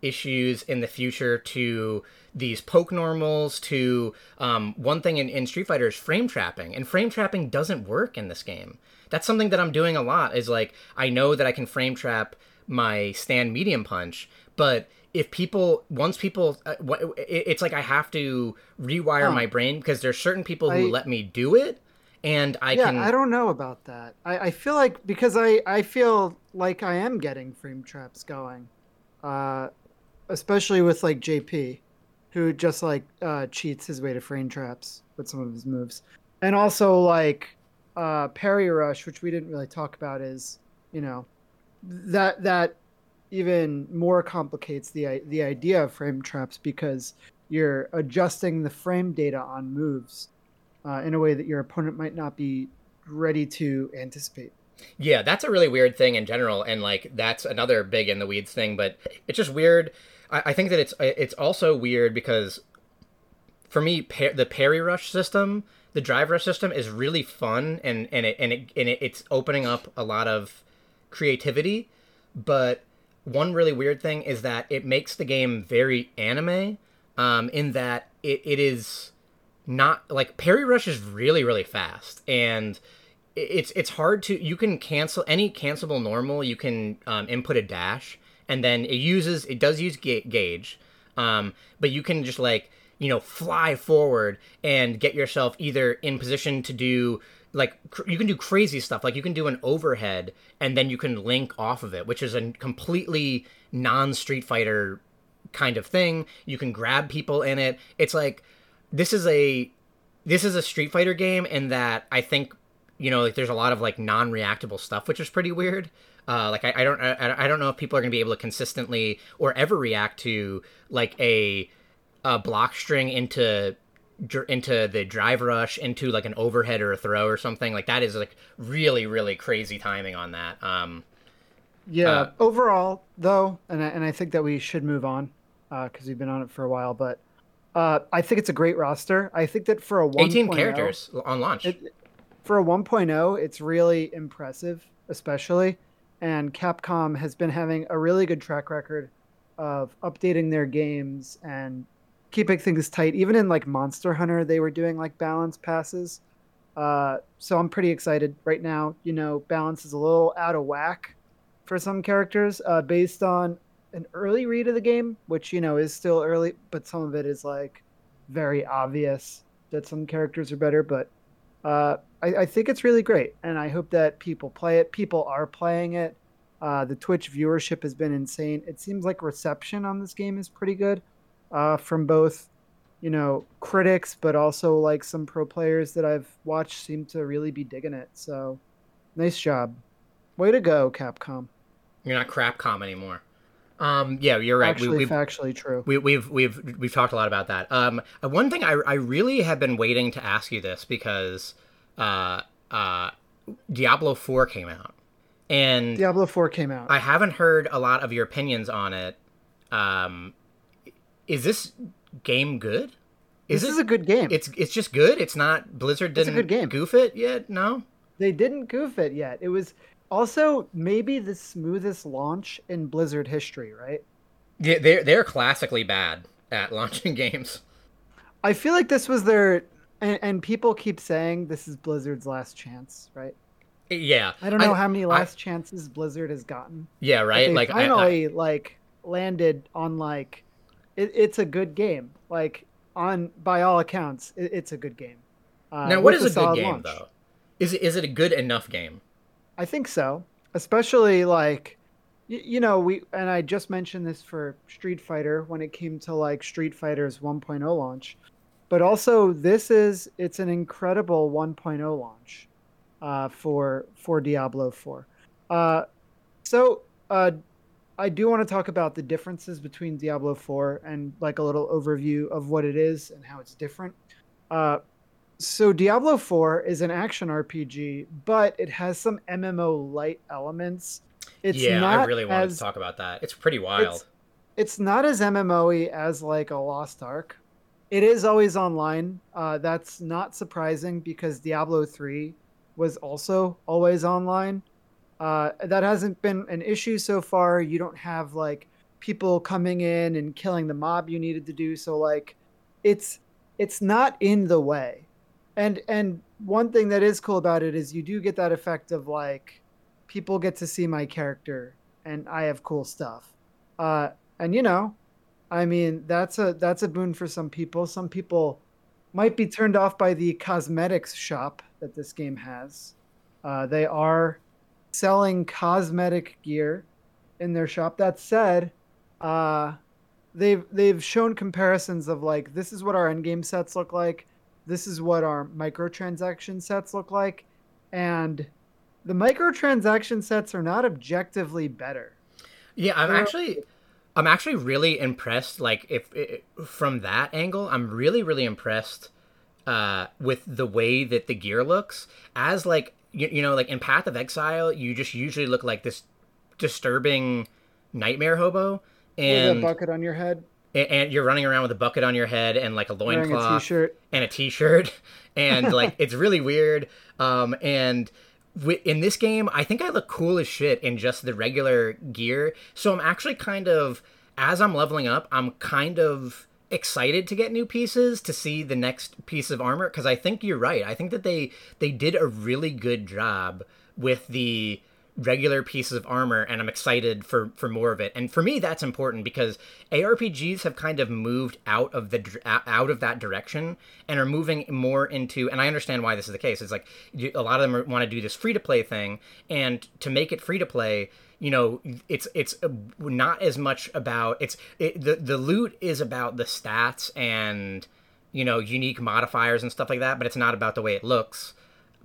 issues in the future to these poke normals to um, one thing in, in street fighter is frame trapping and frame trapping doesn't work in this game. That's something that i'm doing a lot is like i know that i can frame trap my stand medium punch but if people once people uh, it's like i have to rewire my brain because there's certain people who I, let me do it and i yeah, can i don't know about that. I, I feel like because i i feel like i am getting frame traps going uh especially with like jp who just like uh cheats his way to frame traps with some of his moves. And also like uh parry rush which we didn't really talk about is you know that that even more complicates the the idea of frame traps because you're adjusting the frame data on moves uh, in a way that your opponent might not be ready to anticipate. Yeah, that's a really weird thing in general, and like that's another big in the weeds thing. But it's just weird. I, I think that it's it's also weird because for me, par- the parry rush system, the drive rush system, is really fun, and and it and it and it, it's opening up a lot of creativity. But one really weird thing is that it makes the game very anime um, in that it, it is not like parry rush is really really fast and it's it's hard to you can cancel any cancelable normal you can um, input a dash and then it uses it does use ga- gauge um, but you can just like you know fly forward and get yourself either in position to do like cr- you can do crazy stuff like you can do an overhead and then you can link off of it which is a completely non street fighter kind of thing you can grab people in it it's like this is a this is a street fighter game in that i think you know like there's a lot of like non-reactable stuff which is pretty weird. Uh, like I, I don't I, I don't know if people are gonna be able to consistently or ever react to like a a block string into into the drive rush into like an overhead or a throw or something. Like that is like really really crazy timing on that. Um yeah uh, overall though and I, and I think that we should move on because uh, we've been on it for a while but uh, I think it's a great roster. I think that for a 18 characters on launch. It, for a 1.0, it's really impressive, especially. And Capcom has been having a really good track record of updating their games and keeping things tight. Even in like Monster Hunter, they were doing like balance passes. Uh, so I'm pretty excited right now. You know, balance is a little out of whack for some characters uh, based on an early read of the game, which you know is still early, but some of it is like very obvious that some characters are better. But uh, I, I, think it's really great, and I hope that people play it. People are playing it. Uh, the Twitch viewership has been insane. It seems like reception on this game is pretty good uh, from both, you know, critics, but also like some pro players that I've watched seem to really be digging it. So, nice job. Way to go, Capcom. You're not Crapcom anymore. Um, yeah, you're right. Actually, we, factually true. We, we've we've we've talked a lot about that. Um, uh, one thing I I really have been waiting to ask you this because uh uh Diablo Four came out, and Diablo Four came out. I haven't heard a lot of your opinions on it. Um, is this game good? Is this it, is a good game. It's it's just good. It's not Blizzard didn't it's a good game. goof it yet. No, they didn't goof it yet. It was also maybe the smoothest launch in Blizzard history, right? Yeah, they're they're classically bad at launching games. I feel like this was their and, and people keep saying this is Blizzard's last chance, right? Yeah. I don't know I, how many last I, chances Blizzard has gotten. Yeah, right. Like finally, I, like landed on like it, it's a good game. Like on by all accounts, it, it's a good game. Uh, now, what is a, a good game launch. though? Is it is it a good enough game? I think so. Especially like you, you know, we and I just mentioned this for Street Fighter when it came to like Street Fighter's 1.0 launch. but also this is it's an incredible 1.0 launch uh, for for Diablo 4. Uh, so uh, I do want to talk about the differences between Diablo 4 and like a little overview of what it is and how it's different. So Diablo 4 is an action RPG, but it has some MMO light elements. It's yeah, I really wanted as, to talk about that. It's pretty wild. It's, it's not as MMO-y as like a Lost Ark. It is always online. Uh, that's not surprising because Diablo 3 was also always online. Uh, that hasn't been an issue so far. You don't have like people coming in and killing the mob you needed to do. So like, it's it's not in the way. And and one thing that is cool about it is you do get that effect of like people get to see my character and I have cool stuff. Uh, and you know, I mean that's a that's a boon for some people. Some people might be turned off by the cosmetics shop that this game has. Uh, they are selling cosmetic gear in their shop. That said, uh, they've they've shown comparisons of like this is what our end game sets look like, this is what our microtransaction sets look like, and the microtransaction sets are not objectively better. Yeah, I'm They're, actually I'm actually really impressed. Like if, from that angle, I'm really really impressed uh, with the way that the gear looks. As like you, you know, like in Path of Exile, you just usually look like this disturbing nightmare hobo, and with a bucket on your head. And, you're running around with a bucket on your head and like a loincloth and a t-shirt, and like it's really weird. Um, and in this game, I think I look cool as shit in just the regular gear. So I'm actually kind of, as I'm leveling up, I'm kind of excited to get new pieces to see the next piece of armor because I think you're right. I think that they they did a really good job with the regular pieces of armor and I'm excited for for more of it. And for me that's important because ARPGs have kind of moved out of the out of that direction and are moving more into and I understand why this is the case. It's like a lot of them want to do this free to play thing and to make it free to play you know it's it's not as much about it's it, the the loot is about the stats and you know unique modifiers and stuff like that but it's not about the way it looks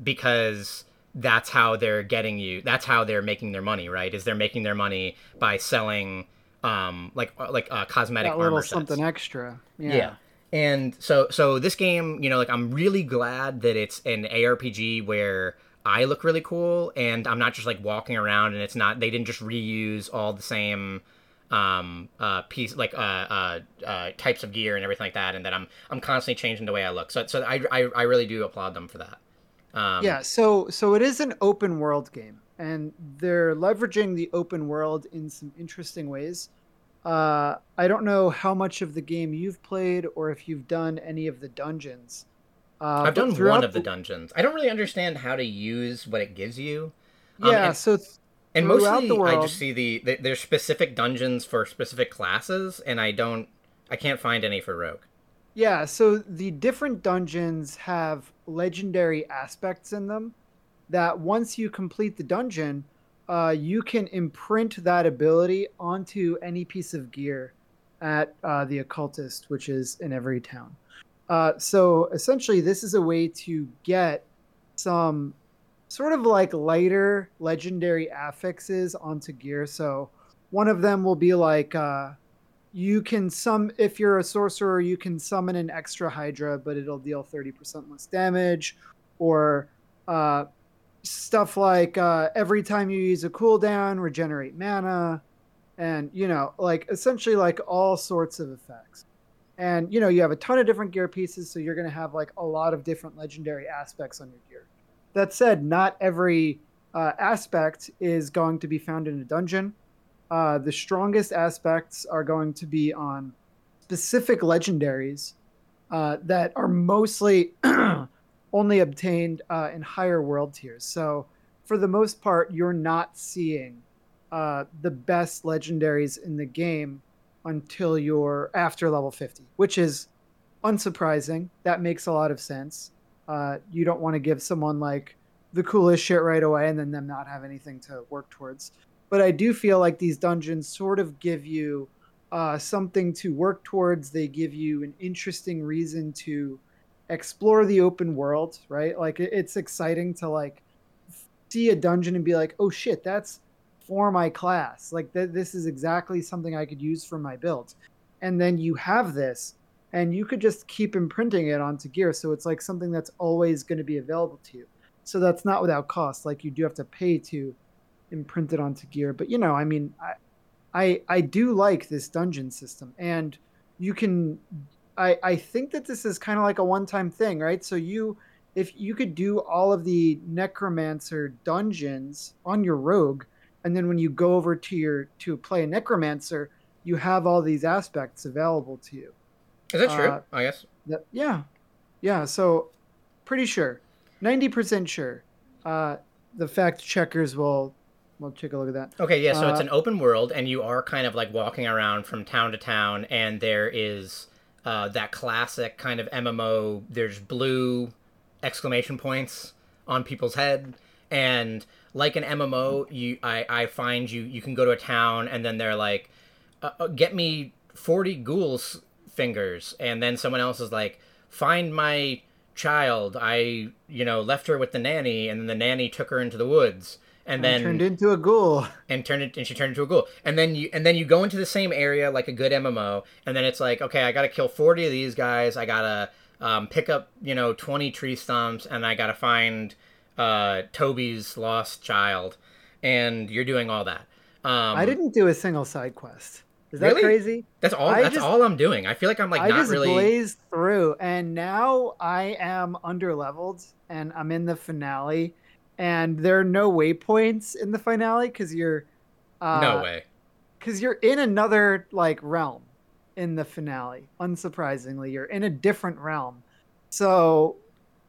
because that's how they're getting you that's how they're making their money right? Is they're making their money by selling um like uh, like uh, cosmetic that armor something sets. extra. Yeah. yeah. And so so this game you know like i'm really glad that it's an arpg where i look really cool and i'm not just like walking around and it's not they didn't just reuse all the same um uh piece like uh, uh uh types of gear and everything like that and that i'm i'm constantly changing the way i look. So so i i, I really do applaud them for that um, yeah, so so it is an open world game, and they're leveraging the open world in some interesting ways. Uh, I don't know how much of the game you've played, or if you've done any of the dungeons. Uh, I've done one of the dungeons. I don't really understand how to use what it gives you. Um, yeah, and, so th- and mostly world, I just see the, the there's specific dungeons for specific classes, and I don't I can't find any for Rogue. Yeah, so the different dungeons have legendary aspects in them that once you complete the dungeon, uh, you can imprint that ability onto any piece of gear at uh, the occultist, which is in every town. Uh, so essentially, this is a way to get some sort of like lighter legendary affixes onto gear. So one of them will be like uh, you can sum if you're a sorcerer you can summon an extra hydra but it'll deal 30% less damage. Or uh, stuff like uh, every time you use a cooldown regenerate mana. And you know like essentially like all sorts of effects. And you know you have a ton of different gear pieces so you're going to have like a lot of different legendary aspects on your gear. That said not every uh, aspect is going to be found in a dungeon uh, the strongest aspects are going to be on specific legendaries uh, that are mostly only obtained uh, in higher world tiers. So, for the most part, you're not seeing uh, the best legendaries in the game until you're after level 50, which is unsurprising. That makes a lot of sense. Uh, you don't want to give someone like the coolest shit right away and then them not have anything to work towards but I do feel like these dungeons sort of give you uh, something to work towards. They give you an interesting reason to explore the open world, right? Like it's exciting to like see a dungeon and be like, oh shit, that's for my class. Like th- this is exactly something I could use for my build. And then you have this and you could just keep imprinting it onto gear. So it's like something that's always going to be available to you. So that's not without cost. Like you do have to pay to imprint it onto gear. But you know, I mean, I, I, I do like this dungeon system and you can, I, I think that this is kind of like a one-time thing, right? So you, if you could do all of the necromancer dungeons on your rogue, and then when you go over to your to play a necromancer, you have all these aspects available to you. Is that true? Uh, I guess. That, yeah, yeah. So, pretty sure, ninety percent sure. Uh, the fact checkers will will take a look at that. Okay, yeah. So uh, it's an open world, and you are kind of like walking around from town to town, and there is uh, that classic kind of MMO. There's blue exclamation points on people's head, and like an MMO, you I I find you you can go to a town, and then they're like, uh, uh, "Get me forty ghouls fingers," and then someone else is like, "Find my." child i you know left her with the nanny and then the nanny took her into the woods and then turned into a ghoul and turned it and she turned into a ghoul and then you and then you go into the same area like a good mmo and then it's like okay i gotta kill 40 of these guys i gotta um, pick up you know 20 tree stumps and i gotta find uh, toby's lost child and you're doing all that um, i didn't do a single side quest is that really? crazy? That's all. I that's just, all I'm doing. I feel like I'm like I not just really blazed through, and now I am under leveled, and I'm in the finale, and there are no waypoints in the finale because you're uh, no way. because you're in another like realm in the finale unsurprisingly. You're in a different realm. So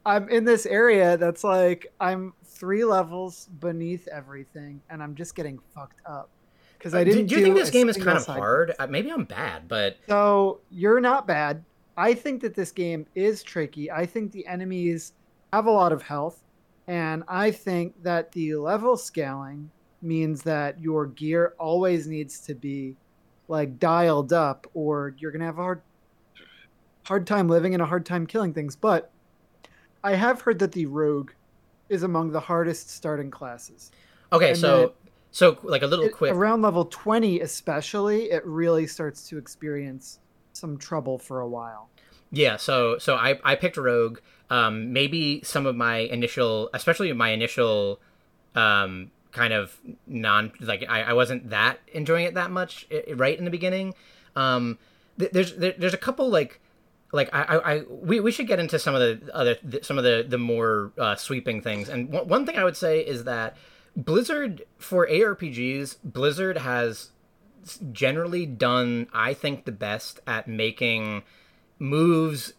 i'm in this area that's like i'm three levels beneath everything and i'm just getting fucked up. Because i didn't do, do you think this game is kind of hard? Uh, maybe i'm bad but so you're not bad. I think that this game is tricky. I think the enemies have a lot of health and I think that the level scaling means that your gear always needs to be like dialed up or you're going to have a hard hard time living and a hard time killing things. But I have heard that the rogue is among the hardest starting classes. Okay, so so like a little it, quick around level 20 especially, it really starts to experience some trouble for a while. Yeah, so so I I picked rogue um, maybe some of my initial, especially my initial um, kind of non like I, I wasn't that enjoying it that much right in the beginning. Um, th- there's there, there's a couple like like I, I, I we, we should get into some of the other some of the the more uh, sweeping things. And one, one thing I would say is that Blizzard for ARPGs, Blizzard has generally done I think the best at making moves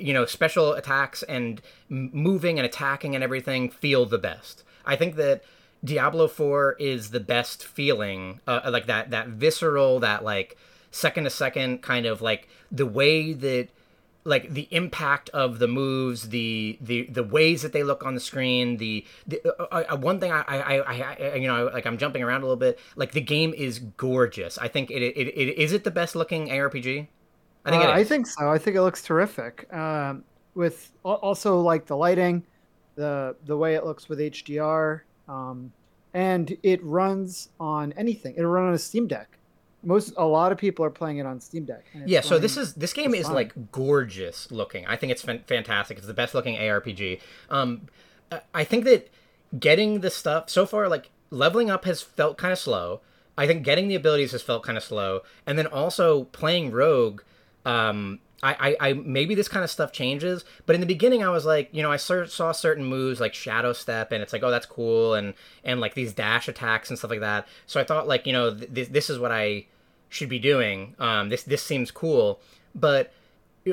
you know special attacks and moving and attacking and everything feel the best. I think that Diablo 4 is the best feeling uh, like that that visceral that like second to second kind of like the way that like the impact of the moves, the the the ways that they look on the screen, the, the uh, uh, one thing I, I, I I you know like I'm jumping around a little bit. Like the game is gorgeous. I think it it, it is it the best looking ARPG. I think uh, I think so. I think it looks terrific. Um, with also like the lighting, the the way it looks with HDR, um, and it runs on anything. It'll run on a Steam Deck. Most a lot of people are playing it on Steam Deck. Yeah, so this is this game is fine. like gorgeous looking. I think it's fantastic. It's the best looking ARPG. Um, I think that getting the stuff so far, like leveling up, has felt kind of slow. I think getting the abilities has felt kind of slow, and then also playing Rogue um, I, I, I, maybe this kind of stuff changes, but in the beginning I was like, you know, I saw certain moves like Shadow Step, and it's like, oh, that's cool, and and like these dash attacks and stuff like that. So I thought like, you know, th- this is what I should be doing. Um, this this seems cool, but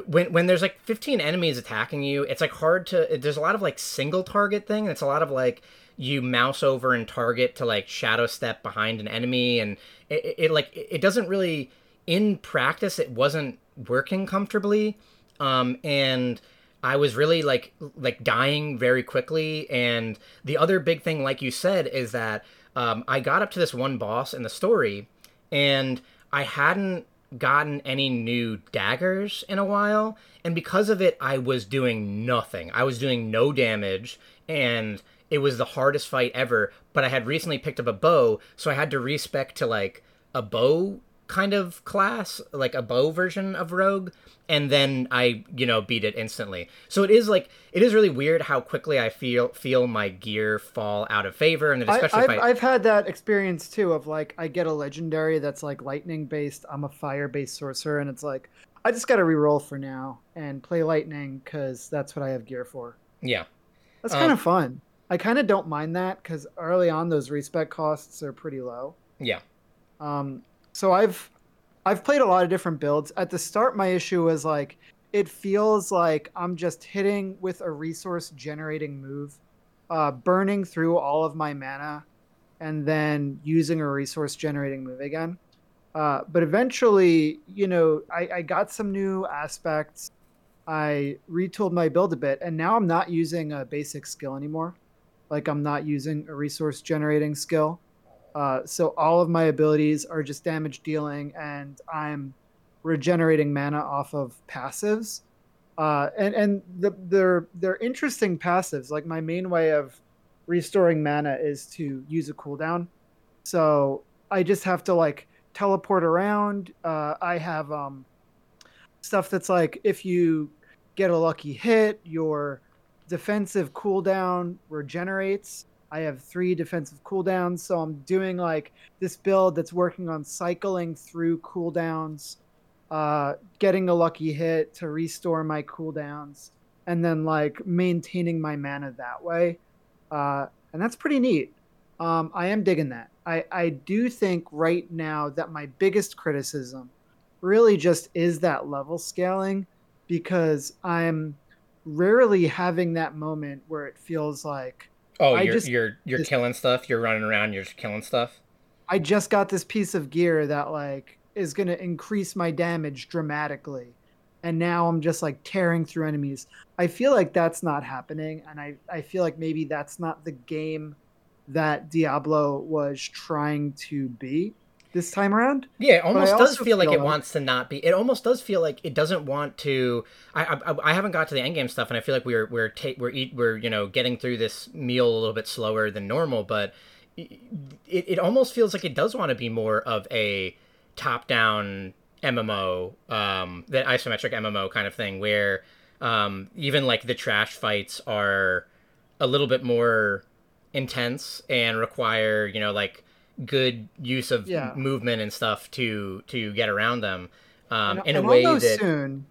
when when there's like 15 enemies attacking you, it's like hard to. There's a lot of like single target thing. And It's a lot of like you mouse over and target to like Shadow Step behind an enemy, and it, it, it like it doesn't really in practice it wasn't working comfortably um, and i was really like like dying very quickly and the other big thing like you said is that um, i got up to this one boss in the story and i hadn't gotten any new daggers in a while, and because of it, I was doing nothing. I was doing no damage, and it was the hardest fight ever. But I had recently picked up a bow, so I had to respec to like a bow kind of class, like a bow version of rogue, and then I, you know, beat it instantly. So it is like it is really weird how quickly I feel feel my gear fall out of favor, and especially I, I've, if I, I've had that experience too of like I get a legendary that's like lightning based. I'm a fire based sorcerer, and it's like I just got to reroll for now and play lightning because that's what I have gear for. Yeah, that's kind of um, fun. I kind of don't mind that because early on those respec costs are pretty low. Yeah. Um, so I've I've played a lot of different builds. At the start, my issue was like it feels like I'm just hitting with a resource generating move, uh, burning through all of my mana, and then using a resource generating move again. Uh, but eventually, you know, I, I got some new aspects. I retooled my build a bit, and now I'm not using a basic skill anymore. Like I'm not using a resource generating skill. Uh, so all of my abilities are just damage dealing, and I'm regenerating mana off of passives. Uh, and and the, they're they're interesting passives. Like my main way of restoring mana is to use a cooldown. So I just have to like teleport around. Uh, I have um, stuff that's like if you get a lucky hit, your defensive cooldown regenerates. I have three defensive cooldowns, so I'm doing like this build that's working on cycling through cooldowns, uh, getting a lucky hit to restore my cooldowns, and then like maintaining my mana that way. Uh, and that's pretty neat. Um, I am digging that. I, I do think right now that my biggest criticism really just is that level scaling because I'm rarely having that moment where it feels like Oh, I you're just, you're you're this, killing stuff. You're running around. You're killing stuff. I just got this piece of gear that like is going to increase my damage dramatically, and now I'm just like tearing through enemies. I feel like that's not happening, and I I feel like maybe that's not the game that Diablo was trying to be this time around. Yeah, it almost does feel, feel like, it wants to not be. It almost does feel like it doesn't want to. I I, I haven't got to the end game stuff, and I feel like we're we're ta- we're eat, we're you know getting through this meal a little bit slower than normal, but it it almost feels like it does want to be more of a top down MMO, um, the isometric MMO kind of thing, where um, even like the trash fights are a little bit more intense and require you know like good use of yeah. movement and stuff to to get around them um, and, in and a way I'll know that soon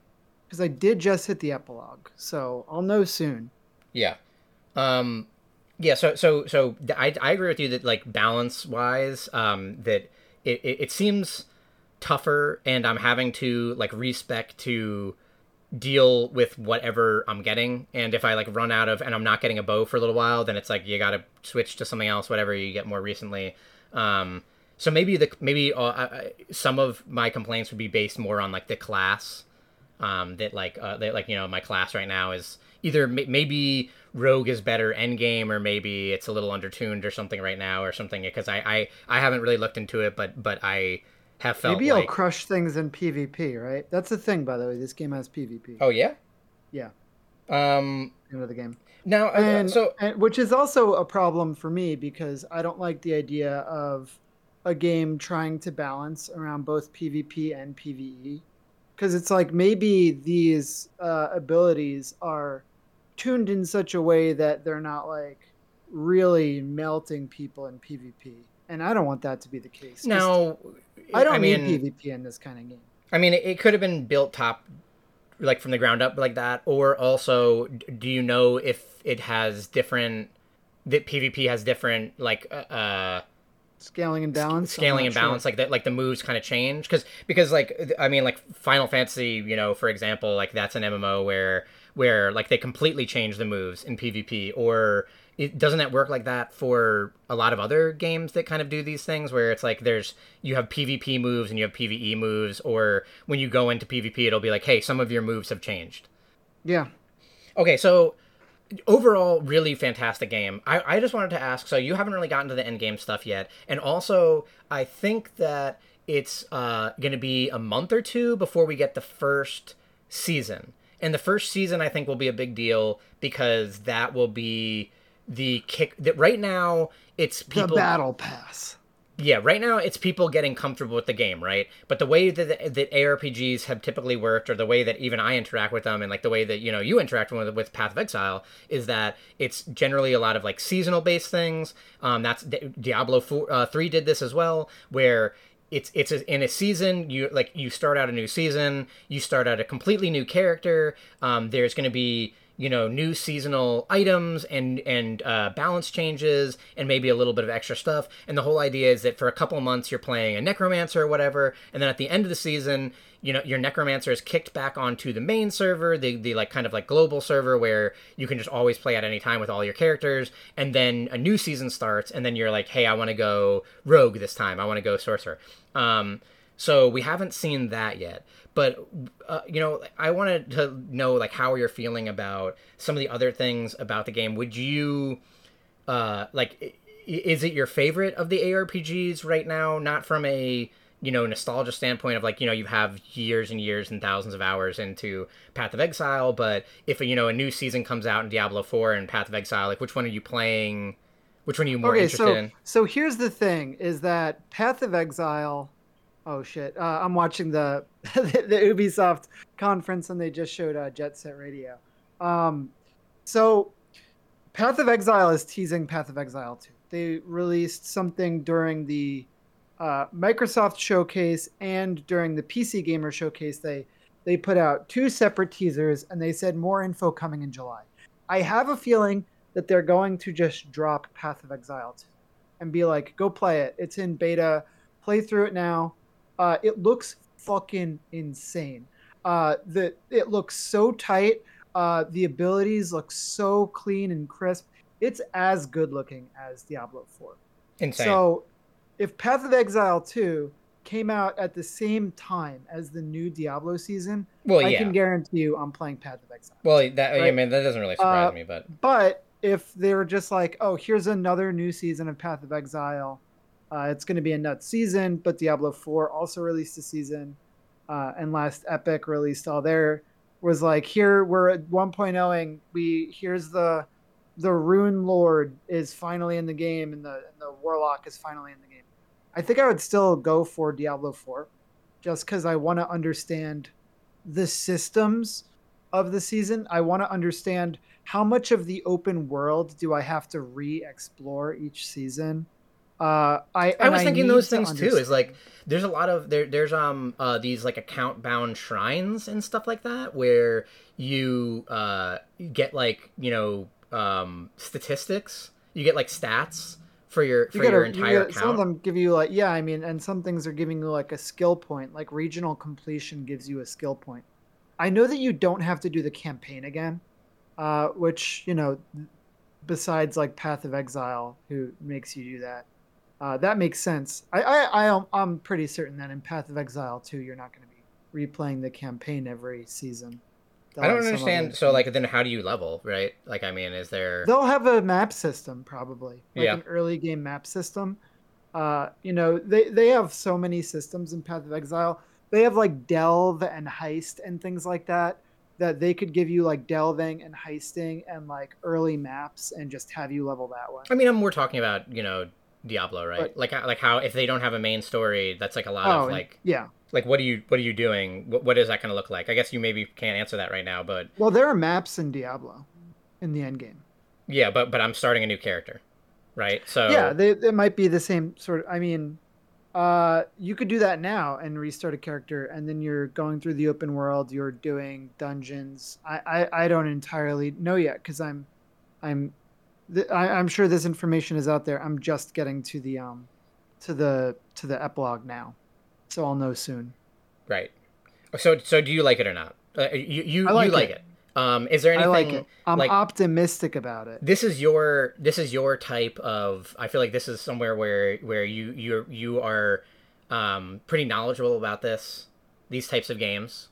because I did just hit the epilogue, so I'll know soon. Yeah, um, yeah. So so so I I agree with you that like balance wise, um, that it, it, it seems tougher, and I'm having to like respec to deal with whatever I'm getting. And if I like run out of and I'm not getting a bow for a little while, then it's like you got to switch to something else, whatever you get more recently. Um, so maybe the maybe uh, uh, some of my complaints would be based more on like the class. Um, that like uh, that like you know my class right now is either maybe rogue is better end game or maybe it's a little undertuned or something right now or something because I, I I haven't really looked into it but but I have felt maybe like... I'll crush things in PvP right? That's the thing by the way this game has PvP. Oh yeah? Yeah. Um into the game now, uh, and, so and, which is also a problem for me because I don't like the idea of a game trying to balance around both PvP and PvE because it's like maybe these uh, abilities are tuned in such a way that they're not like really melting people in PvP, and I don't want that to be the case. No, I don't I mean, need PvP in this kind of game. I mean, it could have been built top like from the ground up like that or also do you know if it has different that pvp has different like uh, uh scaling and balance scaling and balance sure. like that like the moves kind of change because because like i mean like final fantasy you know for example like that's an mmo where where like they completely change the moves in pvp or it doesn't that work like that for a lot of other games that kind of do these things where it's like there's you have PvP moves and you have PvE moves or when you go into PvP it'll be like hey some of your moves have changed. Yeah. Okay, so overall really fantastic game. I I just wanted to ask so you haven't really gotten to the end game stuff yet and also I think that it's uh, going to be a month or two before we get the first season. And the first season, I think, will be a big deal because that will be the kick. That right now, it's people. The battle pass. Yeah, right now it's people getting comfortable with the game, right? But the way that that ARPGs have typically worked, or the way that even I interact with them, and like the way that you know you interact with with Path of Exile, is that it's generally a lot of like seasonal based things. Um, that's Diablo 4, uh, three did this as well, where it's it's a, in a season you like you start out a new season you start out a completely new character um, there's going to be you know new seasonal items and and uh, balance changes and maybe a little bit of extra stuff. And the whole idea is that for a couple months you're playing a necromancer or whatever. And then at the end of the season you know your necromancer is kicked back onto the main server the, the like kind of like global server where you can just always play at any time with all your characters. And then a new season starts and then you're like hey i want to go rogue this time. I want to go sorcerer. Um, so we haven't seen that yet. But uh, you know i wanted to know like how are you're feeling about some of the other things about the game. Would you uh like is it your favorite of the arpgs right now? Not from a you know nostalgia standpoint of like you know you have years and years and thousands of hours into path of exile but if you know a new season comes out in diablo 4 and path of exile like which one are you playing? Which one are you more okay, interested so, in? so here's the thing is that path of exile Oh shit! Uh, I'm watching the, the, the Ubisoft conference and they just showed uh, Jet Set Radio. Um, so Path of Exile is teasing Path of Exile 2. They released something during the uh, Microsoft showcase and during the PC Gamer showcase. They they put out two separate teasers and they said more info coming in July. I have a feeling that they're going to just drop Path of Exile 2 and be like, go play it. It's in beta. Play through it now uh, it looks fucking insane. Uh, the it looks so tight. Uh, the abilities look so clean and crisp. It's as good looking as Diablo 4. Insane. So, if Path of Exile 2 came out at the same time as the new Diablo season, well, yeah. I can guarantee you I'm playing Path of Exile. Well, that right? I mean that doesn't really surprise uh, me, but but if they were just like, oh, here's another new season of Path of Exile, uh, it's going to be a nuts season, but Diablo 4 also released a season. Uh, and Last Epoch released all their was like here we're at 1.0ing we here's the the rune lord is finally in the game and the and the warlock is finally in the game. I think I would still go for Diablo 4 just cuz I want to understand the systems of the season. I want to understand how much of the open world do I have to re-explore each season uh, I I was thinking those things to too. Is like there's a lot of there there's um uh these like account bound shrines and stuff like that where you uh get like you know um statistics. You get like stats for your for you your entire you account. Some of them give you like yeah, I mean, and some things are giving you like a skill point. Like regional completion gives you a skill point. I know that you don't have to do the campaign again, uh, which you know, besides like Path of Exile, who makes you do that. Uh, that makes sense. I, I, I, am, I'm pretty certain that in Path of Exile 2, you're not going to be replaying the campaign every season. They'll I don't understand. So, like, then how do you level, right? Like, I mean, is there? They'll have a map system probably, like yeah. an early game map system. Uh, you know, they they have so many systems in Path of Exile. They have like delve and heist and things like that. That they could give you like delving and heisting and like early maps and just have you level that way. I mean, I'm, we're talking about you know Diablo, right? Like like how if they don't have a main story, that's like a lot oh, of like yeah. Like what are you what are you doing? What, what is that going to look like? I guess you maybe can't answer that right now, but well, there are maps in Diablo, in the end game. Yeah, but but I'm starting a new character, right? So yeah, they it might be the same sort of. I mean, uh, you could do that now and restart a character, and then you're going through the open world. You're doing dungeons. I I, I don't entirely know yet because I'm I'm I, am sure this information is out there. I'm just getting to the um to the to the epilogue now, so I'll know soon. Right. So so do you like it or not? Uh, you you like, you like it. it. Um, is there anything? I like it. I'm like, optimistic about it. This is your this is your type of. I feel like this is somewhere where where you you you are um, pretty knowledgeable about this these types of games.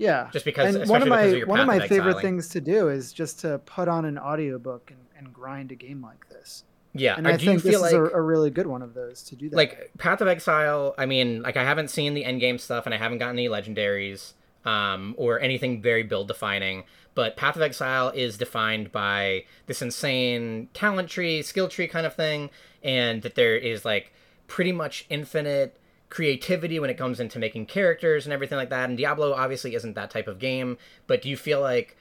Yeah, just because and one of my one of my favorite things to do is just to put on an audiobook and and grind a game like this. Yeah, and I, think this is a, a, really good one of those to do that. Like Path of Exile, I mean, like I haven't seen the end game stuff, and I haven't gotten any legendaries um, or anything very build defining. But Path of Exile is defined by this insane talent tree, skill tree kind of thing, and that there is like pretty much infinite creativity when it comes into making characters and everything like that. And Diablo obviously isn't that type of game, but do you feel like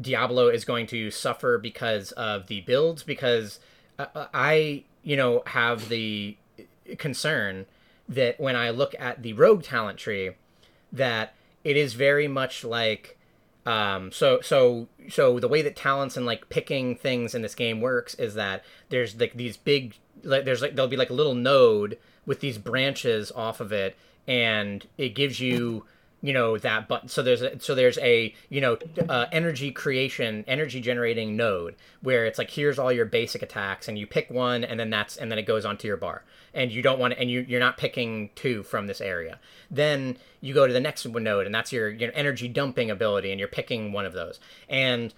Diablo is going to suffer because of the builds? Because I, you know, have the concern that when I look at the rogue talent tree, that it is very much like, um, so so so the way that talents and like picking things in this game works is that there's like these big like there's like there'll be like a little node with these branches off of it, and it gives you you know that but so there's a, so there's a you know uh, energy creation energy generating node where it's like here's all your basic attacks and you pick one and then that's and then it goes onto your bar. And you don't want to and you you're not picking two from this area. Then you go to the next node and that's your, your energy dumping ability and you're picking one of those. And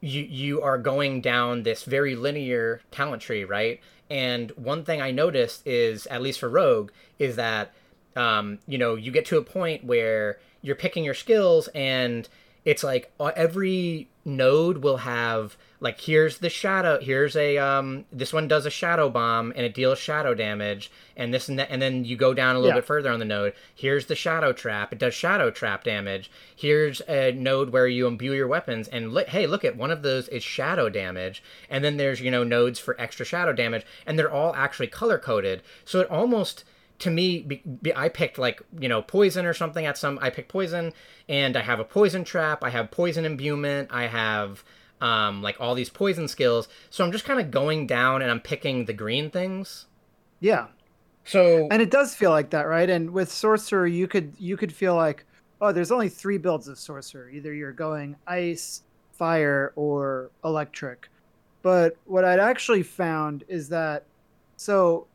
you you are going down this very linear talent tree right and one thing i noticed is at least for rogue is that um, you know, you get to a point where you're picking your skills and it's like uh, every node will have like here's the shadow here's a um this one does a shadow bomb and it deals shadow damage and this and that and then you go down a little yeah. bit further on the node here's the shadow trap it does shadow trap damage here's a node where you imbue your weapons and li- hey look at one of those is shadow damage and then there's you know nodes for extra shadow damage and they're all actually color coded so it almost to me, be, be, I picked like you know poison or something at some. I picked poison, and I have a poison trap. I have poison imbuement. I have um, like all these poison skills. So I'm just kind of going down and I'm picking the green things. Yeah. So and it does feel like that, right? And with sorcerer, you could you could feel like, oh, there's only three builds of sorcerer. Either you're going ice, fire, or electric. But what I'd actually found is that so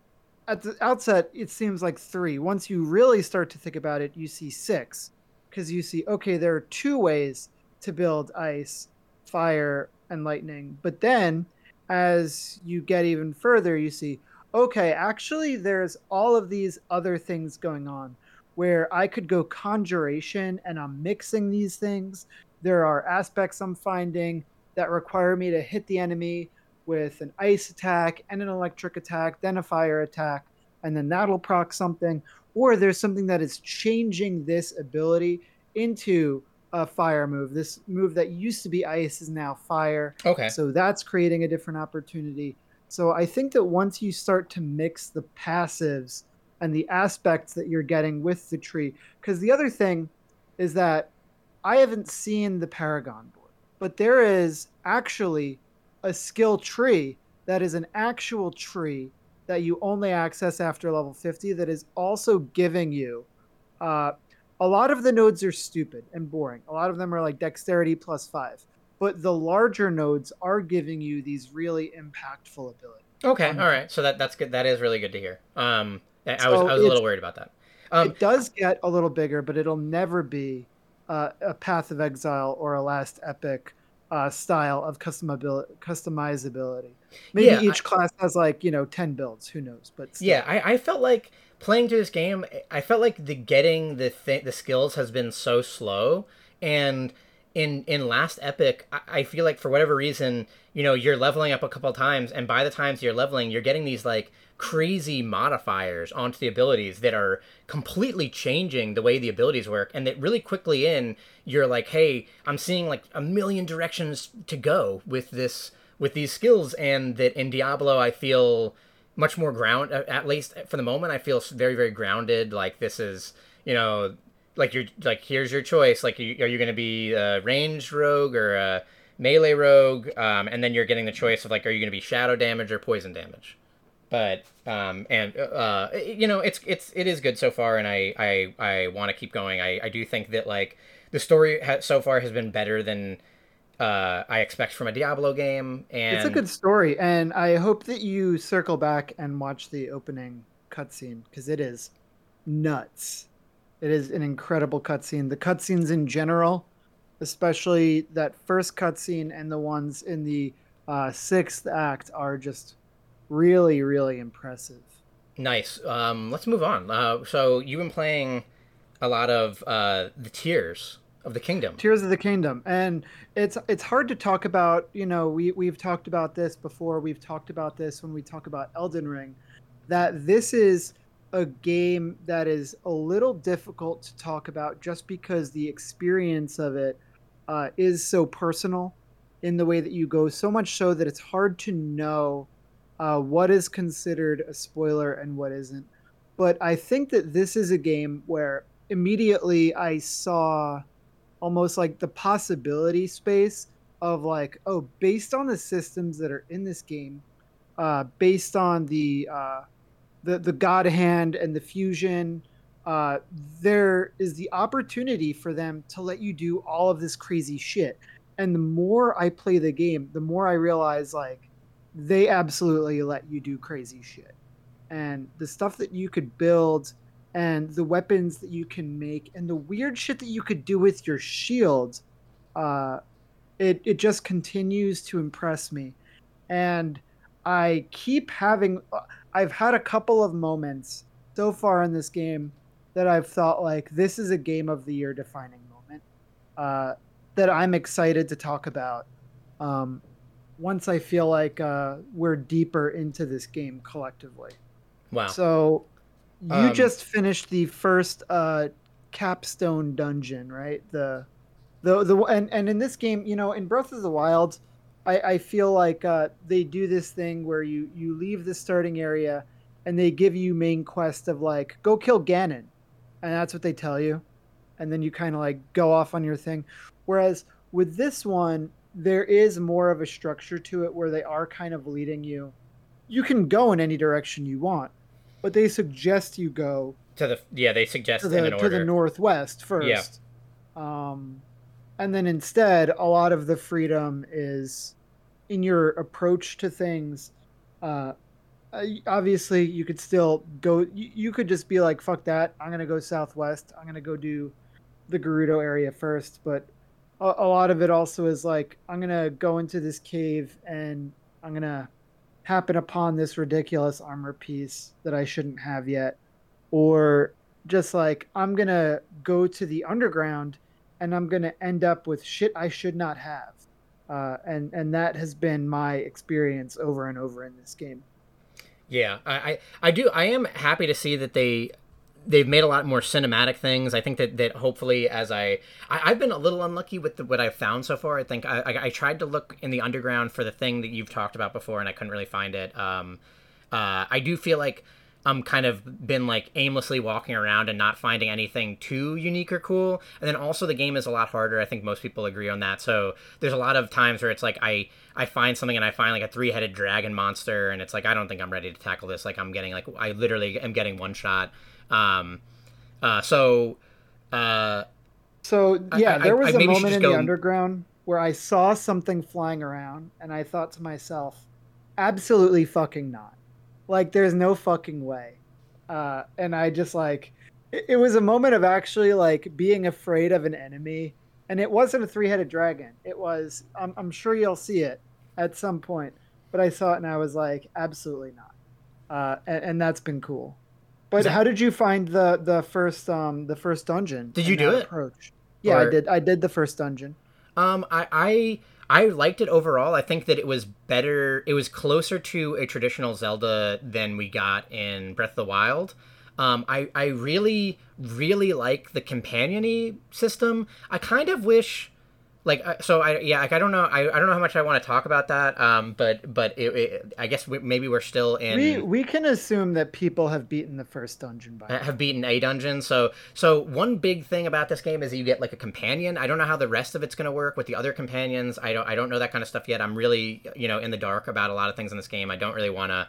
at the outset, it seems like three. Once you really start to think about it, you see six, because you see, okay, there are two ways to build ice, fire, and lightning. But then, as you get even further, you see, okay, actually, there's all of these other things going on where I could go conjuration and I'm mixing these things. There are aspects I'm finding that require me to hit the enemy with an ice attack and an electric attack, then a fire attack, and then that'll proc something. Or there's something that is changing this ability into a fire move. This move that used to be ice is now fire. Okay. So that's creating a different opportunity. So I think that once you start to mix the passives and the aspects that you're getting with the tree, because the other thing is that I haven't seen the Paragon board, but there is actually a skill tree that is an actual tree that you only access after level 50 that is also giving you uh, a lot of the nodes are stupid and boring a lot of them are like dexterity plus five but the larger nodes are giving you these really impactful abilities okay um, all right so that that's good that is really good to hear um i so was i was a little worried about that um, it does get a little bigger but it'll never be uh, a path of exile or a Last Epoch uh, style of customizability. Maybe yeah, each I, class has like you know ten builds. Who knows? But still. yeah, I, I felt like playing through this game. I felt like the getting the th- the skills has been so slow, and in in Last Epoch, I, I feel like for whatever reason, you know, you're leveling up a couple times, and by the times you're leveling, you're getting these like crazy modifiers onto the abilities that are completely changing the way the abilities work and that really quickly in you're like hey i'm seeing like a million directions to go with this with these skills and that in diablo i feel much more ground at least for the moment i feel very very grounded like this is you know like you're like here's your choice like are you, going to be a ranged rogue or a melee rogue um, and then you're getting the choice of like are you going to be shadow damage or poison damage but um, and uh, you know it's it's it is good so far, and I I, I want to keep going. I, I do think that like the story ha- so far has been better than uh, I expect from a Diablo game, and it's a good story. And I hope that you circle back and watch the opening cutscene because it is nuts. It is an incredible cutscene. The cutscenes in general, especially that first cutscene and the ones in the uh, sixth act, are just really, really impressive. Nice. Um, let's move on. Uh, so you've been playing a lot of uh, the Tears of the Kingdom. Tears of the Kingdom, and it's it's hard to talk about. You know, we we've talked about this before. We've talked about this when we talk about Elden Ring. That this is a game that is a little difficult to talk about just because the experience of it uh, is so personal in the way that you go. So much so that it's hard to know uh, what is considered a spoiler and what isn't. But I think that this is a game where immediately I saw almost like the possibility space of like, oh, based on the systems that are in this game, uh, based on the uh, the the God Hand and the fusion, uh, there is the opportunity for them to let you do all of this crazy shit. And the more I play the game, the more I realize like they absolutely let you do crazy shit. And the stuff that you could build and the weapons that you can make and the weird shit that you could do with your shield, uh, it, it just continues to impress me. And I keep having, uh, I've had a couple of moments so far in this game that I've thought like this is a game of the year defining moment uh, that I'm excited to talk about. Um, once I feel like uh, we're deeper into this game collectively. Wow. So you um, just finished the first uh, capstone dungeon, right? The the the and, and in this game, you know, in Breath of the Wild, I, I feel like uh, they do this thing where you you leave the starting area and they give you main quest of like go kill Ganon, and that's what they tell you, and then you kind of like go off on your thing. Whereas with this one, there is more of a structure to it where they are kind of leading you. You can go in any direction you want, but they suggest you go to the yeah they suggest to the, to the northwest first. Yeah. Um, and then instead, a lot of the freedom is in your approach to things. Uh, obviously, you could still go. You, you could just be like, "Fuck that! I'm gonna go southwest. I'm gonna go do the Gerudo area first. But a, a lot of it also is like I'm gonna go into this cave and I'm gonna happen upon this ridiculous armor piece that I shouldn't have yet, or just like I'm gonna go to the underground and I'm gonna end up with shit I should not have, uh, and and that has been my experience over and over in this game. Yeah, I, I, I do. I am happy to see that they they've made a lot more cinematic things. I think that, that hopefully, as I, I have been a little unlucky with the, what I've found so far. I think I, I, I, tried to look in the underground for the thing that you've talked about before, and I couldn't really find it. Um, uh, I do feel like I'm kind of been like aimlessly walking around and not finding anything too unique or cool. And then also the game is a lot harder. I think most people agree on that. So there's a lot of times where it's like I I find something and I find like a three headed dragon monster, and it's like I don't think I'm ready to tackle this. Like I'm getting like I literally am getting one shot. Um, uh, so, uh, so yeah, I, there was I, I a moment in the underground where I saw something flying around, and I thought to myself, absolutely fucking not. Like, there's no fucking way. Uh, and I just like, it, it was a moment of actually like being afraid of an enemy, and it wasn't a three-headed dragon. It was. I'm, I'm sure you'll see it at some point, but I saw it and I was like, absolutely not. Uh, and, and that's been cool. But that... how did you find the the first um the first dungeon? Did you do it? Approach. Yeah, or... I did. I did the first dungeon. Um, I I I liked it overall. I think that it was better. It was closer to a traditional Zelda than we got in Breath of the Wild. Um, I I really really like the companiony system. I kind of wish like uh, so i yeah like i don't know I, I don't know how much i want to talk about that um but but it, it, i guess we, maybe we're still in we, we can assume that people have beaten the first dungeon by have beaten a dungeon so so one big thing about this game is you get like a companion. I don't know how the rest of it's going to work with the other companions. I don't i don't know that kind of stuff yet. I'm really you know in the dark about a lot of things in this game. I don't really want to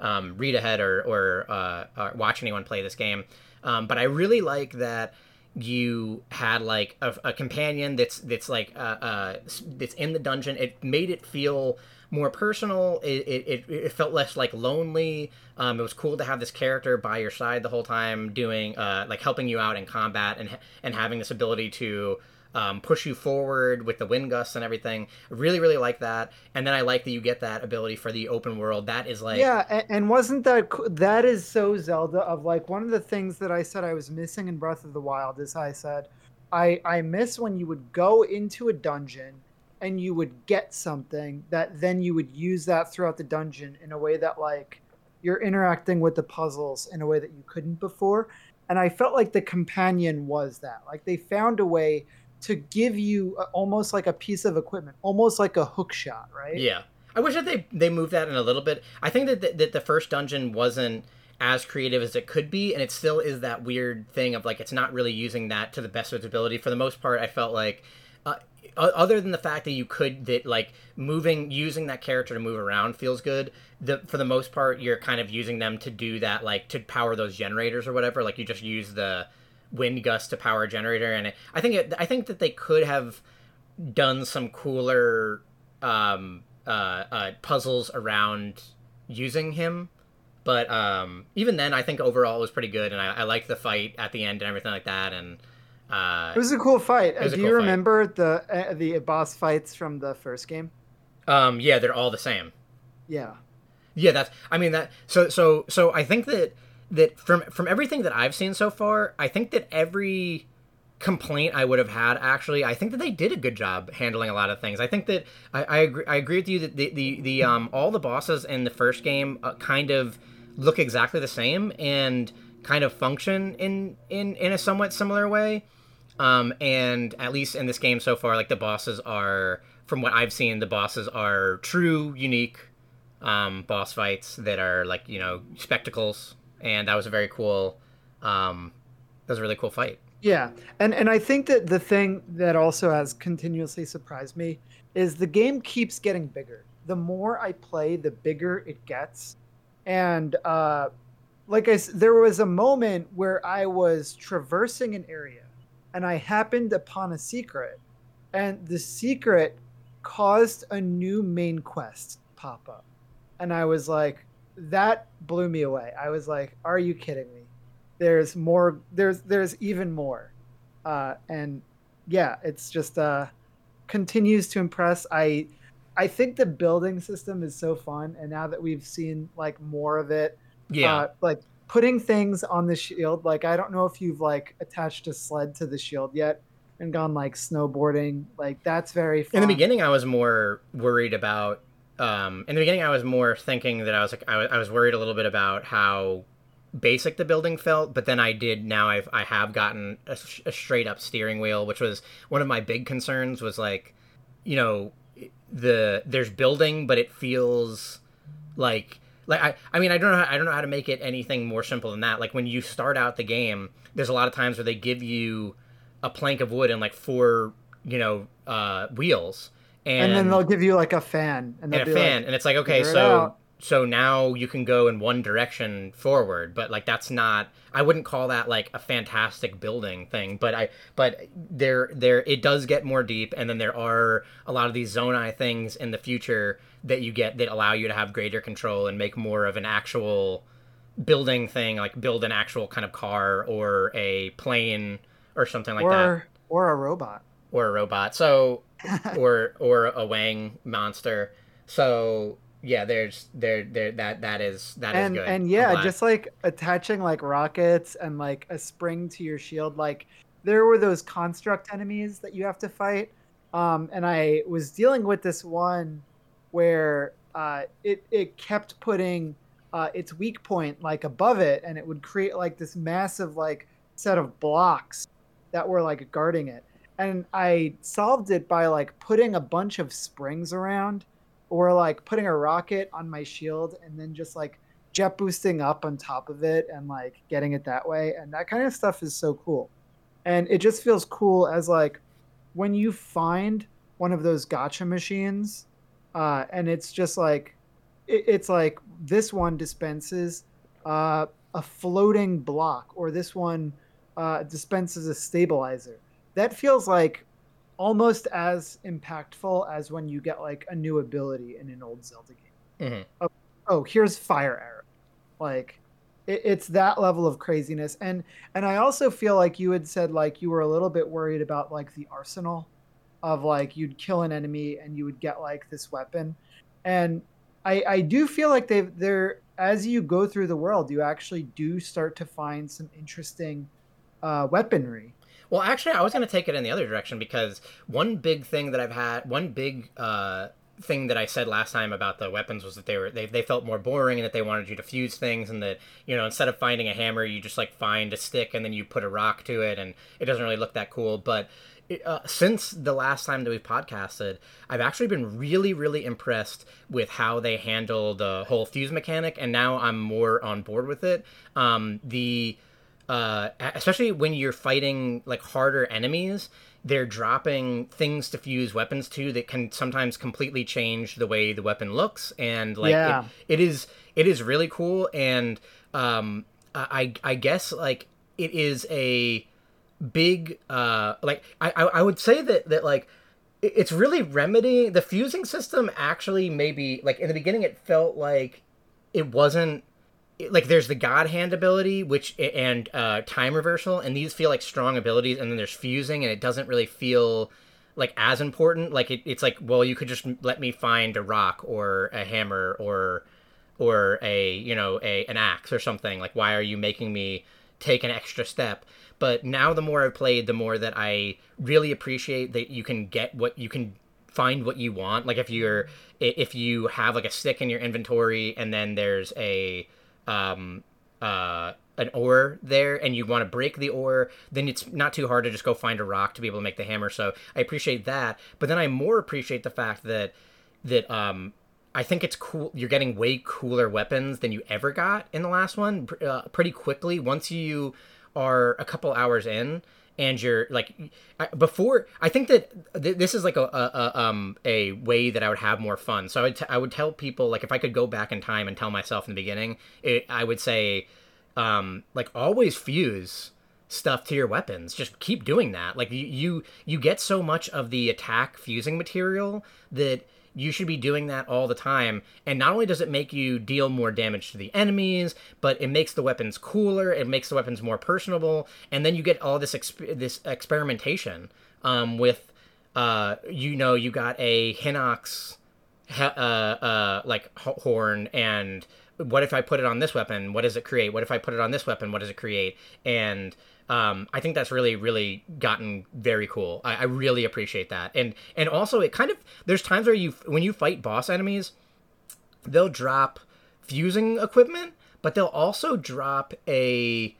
um, read ahead or or, uh, or watch anyone play this game. Um, but i really like that you had like a, a companion that's that's like uh, uh, that's in the dungeon. It made it feel more personal. It, it, it felt less like lonely. Um, it was cool to have this character by your side the whole time, doing uh, like helping you out in combat and and having this ability to um, push you forward with the wind gusts and everything. Really, really like that. And then I like that you get that ability for the open world. That is like yeah, and, and wasn't that that is so Zelda of like one of the things that I said I was missing in Breath of the Wild is I said I I miss when you would go into a dungeon and you would get something that then you would use that throughout the dungeon in a way that like you're interacting with the puzzles in a way that you couldn't before and i felt like the companion was that like they found a way to give you a, almost like a piece of equipment almost like a hook shot right Yeah, I wish that they they moved that in a little bit. I think that the, that the first dungeon wasn't as creative as it could be, and it still is that weird thing of like it's not really using that to the best of its ability. For the most part, I felt like. Uh, other than the fact that you could that like moving using that character to move around feels good the for the most part you're kind of using them to do that like to power those generators or whatever like you just use the wind gust to power a generator and i think it, i think that they could have done some cooler um, uh, uh, puzzles around using him. But um, even then, I think overall it was pretty good, and I, I liked the fight at the end and everything like that. And uh, it was a cool fight do cool you fight. remember the uh, the boss fights from the first game um, yeah, they're all the same. yeah Yeah, that's. I mean that. So so so I think that that from from everything that I've seen so far, I think that every complaint I would have had actually, I think that they did a good job handling a lot of things. I think that I, I agree. I agree with you that the the, the um all the bosses in the first game uh, kind of look exactly the same and kind of function in in in a somewhat similar way. Um, and at least in this game so far, like the bosses are, from what I've seen, the bosses are true, unique um, boss fights that are like you know spectacles, and that was a very cool. Um, that was a really cool fight. Yeah, and and I think that the thing that also has continuously surprised me is the game keeps getting bigger. The more I play, the bigger it gets, and uh, like I, there was a moment where I was traversing an area, and I happened upon a secret, and the secret caused a new main quest pop up, and I was like, that blew me away. I was like, are you kidding me? there's more there's there's even more uh and yeah it's just uh continues to impress i i think the building system is so fun and now that we've seen like more of it Yeah, uh, like putting things on the shield like i don't know if you've like attached a sled to the shield yet and gone like snowboarding like that's very fun. in the beginning, I was more worried about. Um, in the beginning, I was more thinking that I was like I was, worried a little bit about how basic the building felt, but then I did now I've I have gotten a straight up steering wheel, which was one of my big concerns. Was like, you know, the there's building, but it feels like like I, I mean I don't know how, I don't know how to make it anything more simple than that. Like when you start out the game, there's a lot of times where they give you a plank of wood and like four you know uh, wheels, and, and then they'll give you like a fan and, and a fan, like, and it's like okay, so so now you can go in one direction forward, but like that's not. I wouldn't call that like a fantastic building thing, but I but there there it does get more deep, and then there are a lot of these zonai things in the future that you get that allow you to have greater control and make more of an actual building thing, like build an actual kind of car or a plane or something like or that or a robot or a robot. So or or a Wang monster. So yeah, there's there there that that is that is and good. and yeah just like attaching like rockets and like a spring to your shield like there were those construct enemies that you have to fight um and i was dealing with this one where uh it it kept putting uh its weak point like above it and it would create like this massive like set of blocks that were like guarding it and i solved it by like putting a bunch of springs around or like putting a rocket on my shield and then just like jet boosting up on top of it and like getting it that way. And that kind of stuff is so cool. And it just feels cool as like when you find one of those gotcha machines uh, and it's just like it, it's like this one dispenses uh, a floating block or this one uh, dispenses a stabilizer that feels like almost as impactful as when you get like a new ability in an old Zelda game. Mhm. Oh, oh, here's fire arrow. Like it, it's that level of craziness. And and I also feel like you had said like you were a little bit worried about like the arsenal of like you'd kill an enemy and you would get like this weapon. And I I do feel like they've they're as you go through the world, you actually do start to find some interesting uh, weaponry. Well, actually, I was going to take it in the other direction because one big thing that I've had, one big uh, thing that I said last time about the weapons was that they were they, they felt more boring and that they wanted you to fuse things and that you know instead of finding a hammer you just like find a stick and then you put a rock to it and it doesn't really look that cool. But uh, since the last time that we've podcasted, I've actually been really, really impressed with how they handle the whole fuse mechanic, and now I'm more on board with it. Um, the uh, especially when you're fighting like harder enemies, they're dropping things to fuse weapons to that can sometimes completely change the way the weapon looks, and like yeah. it, it is it is really cool, and um, I I guess like it is a big uh like I I would say that that like it's really remedying the fusing system actually maybe like in the beginning it felt like it wasn't like there's the god hand ability which and uh time reversal and these feel like strong abilities and then there's fusing and it doesn't really feel like as important. Like it, it's like well you could just let me find a rock or a hammer or or a you know a an axe or something. Like why are you making me take an extra step? But now the more I've played, the more that I really appreciate that you can get what you can find what you want. Like if you're if you have like a stick in your inventory and then there's a um uh an ore there and you want to break the ore, then it's not too hard to just go find a rock to be able to make the hammer. So I appreciate that. But then I more appreciate the fact that that um I think it's cool. You're getting way cooler weapons than you ever got in the last one uh, pretty quickly. Once you are a couple hours in and you're like before i think that this is like a, a, a, um a way that i would have more fun. So I would, t- I would tell people like if i could go back in time and tell myself in the beginning it, i would say um like always fuse stuff to your weapons. Just keep doing that. Like you you, you get so much of the attack fusing material that you should be doing that all the time. And not only does it make you deal more damage to the enemies, but it makes the weapons cooler. It makes the weapons more personable, and then you get all this exp- this experimentation um, with, uh, you know, you got a Hinox, uh, uh, like horn and what if I put it on this weapon? What does it create? What if I put it on this weapon? What does it create? And um, I think that's really, really gotten very cool. I, I, really appreciate that, and and also it kind of there's times where you when you fight boss enemies, they'll drop fusing equipment, but they'll also drop a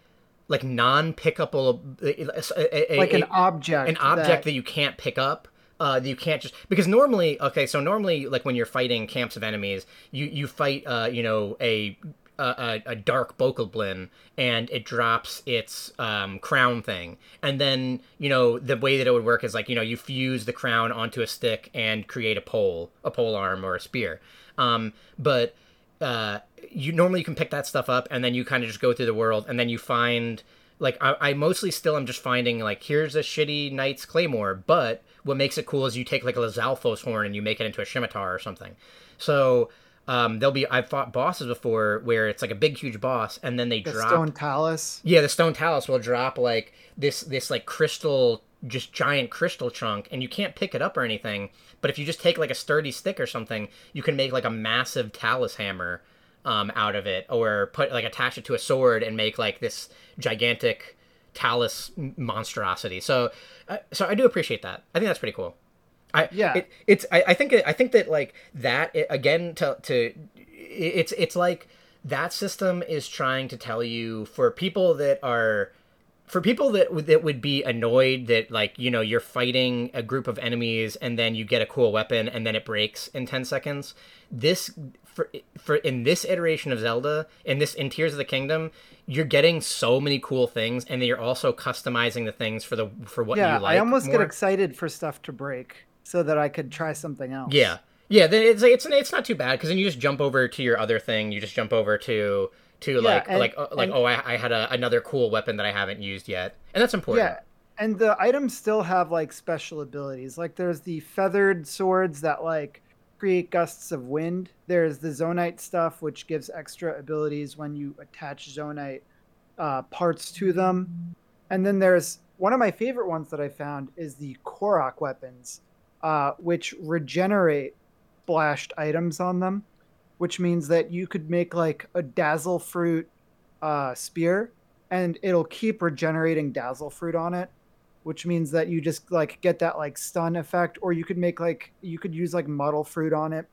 like non-pickable a, a, like an object an object that... that you can't pick up uh, you can't just because normally okay so normally like when you're fighting camps of enemies you you fight uh, you know a a, a, dark bokoblin and it drops its um, crown thing. And then you know the way that it would work is like you know you fuse the crown onto a stick and create a pole a pole arm or a spear. Um, but uh, you normally you can pick that stuff up and then you kind of just go through the world and then you find like I, I mostly still am just finding like here's a shitty knight's claymore but what makes it cool is you take like a Lizalfos horn and you make it into a scimitar or something. So um, there'll be I've fought bosses before where it's like a big huge boss and then they the drop stone talus. Yeah, the stone talus will drop like this this like crystal just giant crystal chunk and you can't pick it up or anything. But if you just take like a sturdy stick or something, you can make like a massive talus hammer um, out of it or put like attach it to a sword and make like this gigantic talus monstrosity. So uh, so I do appreciate that. I think that's pretty cool. I yeah. It, it's I, I think I think that like that it, again to to it's it's like that system is trying to tell you for people that are for people that that would be annoyed that like you know you're fighting a group of enemies and then you get a cool weapon and then it breaks in 10 seconds this for for in this iteration of Zelda in this in Tears of the Kingdom you're getting so many cool things and then you're also customizing the things for the for what yeah, you like I almost more. get excited for stuff to break so that I could try something else. Yeah, yeah. Then it's it's it's not too bad because then you just jump over to your other thing. You just jump over to to yeah, like and, like uh, like and, oh I, I had a, another cool weapon that I haven't used yet, and that's important. Yeah, and the items still have like special abilities. Like there's the feathered swords that like create gusts of wind. There's the Zonaite stuff, which gives extra abilities when you attach Zonaite uh, parts to them. And then there's one of my favorite ones that I found is the Korok weapons, uh, which regenerate splashed items on them, which means that you could make like a dazzle fruit uh, spear, and it'll keep regenerating dazzle fruit on it which means that you just like get that like stun effect or you could make like you could use like muddle fruit on it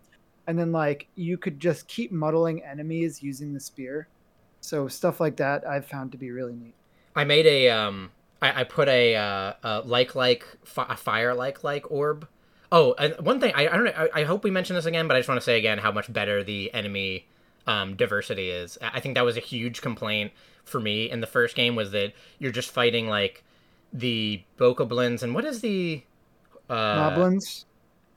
and then like you could just keep muddling enemies using the spear. So stuff like that i've found to be really neat. I made a um i, I put a, uh, a like like a fire like like orb oh and one thing i, I don't know I, I hope we mention this again but i just want to say again how much better the enemy um, diversity is i think that was a huge complaint for me in the first game was that you're just fighting like the Bokoblins, and what is the uh, Moblins?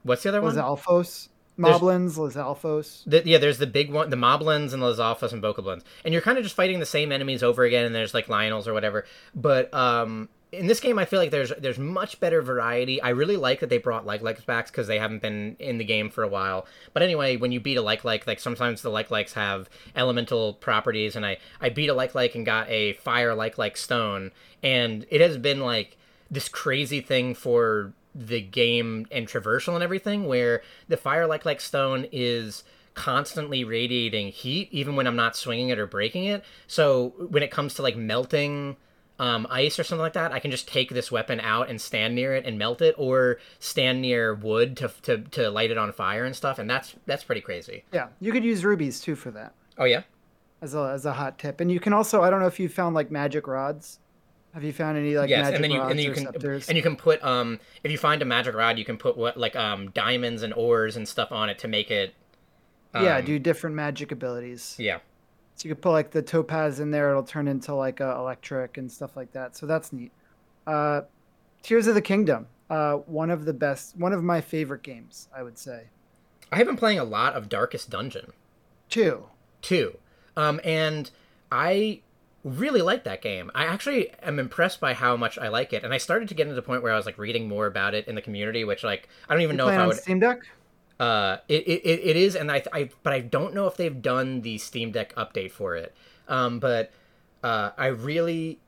What's the other one? Lizalfos. Moblins, Lizalfos. The, yeah, there's the big one, the Moblins and Lizalfos and Bokoblins, and you're kind of just fighting the same enemies over again. And there's like Lynels or whatever, but um, in this game, I feel like there's there's much better variety. I really like that they brought like likes back because they haven't been in the game for a while. But anyway, when you beat a like like, like sometimes the like likes have elemental properties, and I I beat a like like and got a fire like like stone, and it has been like this crazy thing for the game and traversal and everything, where the fire like like stone is constantly radiating heat even when I'm not swinging it or breaking it. So when it comes to like melting um, ice or something like that, I can just take this weapon out and stand near it and melt it, or stand near wood to, to, to light it on fire and stuff, and that's that's pretty crazy. Yeah, you could use rubies too for that. Oh yeah, as a as a hot tip, and you can also I don't know if you found like magic rods. Have you found any like yes, magic and then you and then you can scepters? and you can put um if you find a magic rod, you can put what like um diamonds and ores and stuff on it to make it. Um, yeah, do different magic abilities. Yeah. So you could put like the topaz in there; it'll turn into like a electric and stuff like that. So that's neat. Uh, Tears of the Kingdom, uh, one of the best, one of my favorite games, I would say. I have been playing a lot of Darkest Dungeon. Two. Two. Um, and I really like that game. I actually am impressed by how much I like it, and I started to get into the point where I was like reading more about it in the community, which like I don't even you know if I would. Steam Deck. Uh, it, it, it is, and I, I, but I don't know if they've done the Steam Deck update for it. Um, but uh, I really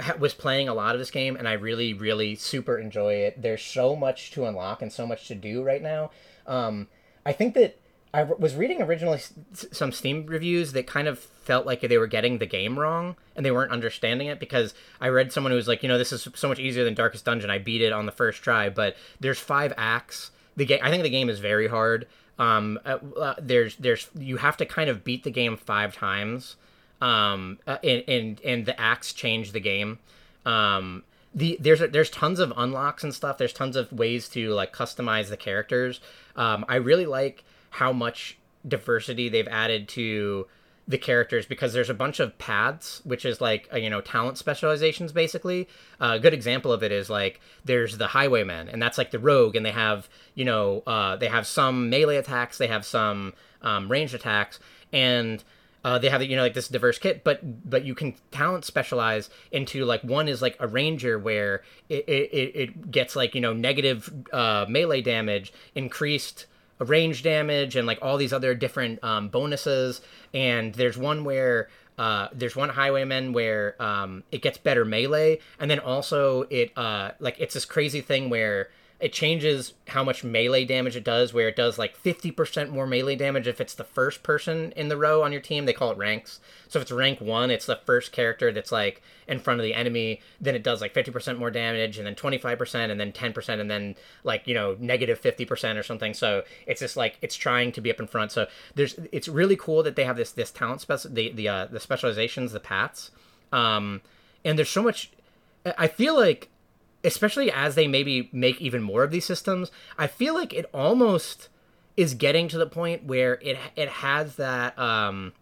ha- was playing a lot of this game, and I really, really super enjoy it. There's so much to unlock and so much to do right now. Um, I think that I was reading originally some Steam reviews that kind of felt like they were getting the game wrong and they weren't understanding it because I read someone who was like, you know, this is so much easier than Darkest Dungeon. I beat it on the first try, but there's five acts the game. I think the game is very hard. Um, uh, uh, there's there's you have to kind of beat the game five times. Um, uh, and, and and the acts change the game. Um, the there's there's tons of unlocks and stuff. There's tons of ways to like customize the characters. Um, I really like how much diversity they've added to the characters because there's a bunch of paths, which is like you know talent specializations basically. Uh, a good example of it is like there's the highwayman and that's like the rogue, and they have you know uh, they have some melee attacks, they have some um, ranged attacks, and uh, they have you know like this diverse kit, but but you can talent specialize into like one is like a ranger where it it, it gets like you know negative uh, melee damage, increased range damage and like all these other different um, bonuses. And there's one where uh, there's one highwayman where um, it gets better melee, and then also it uh, like it's this crazy thing where it changes how much melee damage it does where it does like 50% more melee damage if it's the first person in the row on your team. They call it ranks. So if it's rank 1 it's the first character that's like in front of the enemy then it does like 50% more damage and then 25% and then 10% and then like you know negative 50% or something. So it's just like it's trying to be up in front. So there's it's really cool that they have this this talent spec the the uh, the specializations the paths. Um and there's so much I feel like especially as they maybe make even more of these systems, I feel like it almost is getting to the point where it it has that um,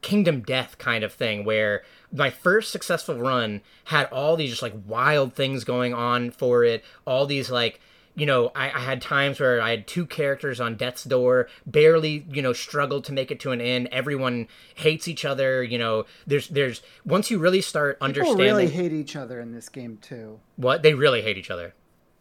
kingdom death kind of thing where my first successful run had all these just like wild things going on for it, all these like you know, I, I, had times where I had two characters on death's door, barely, you know, struggled to make it to an end. Everyone hates each other. You know, there's, there's once you really start People understanding. really hate each other in this game too. What they really hate each other.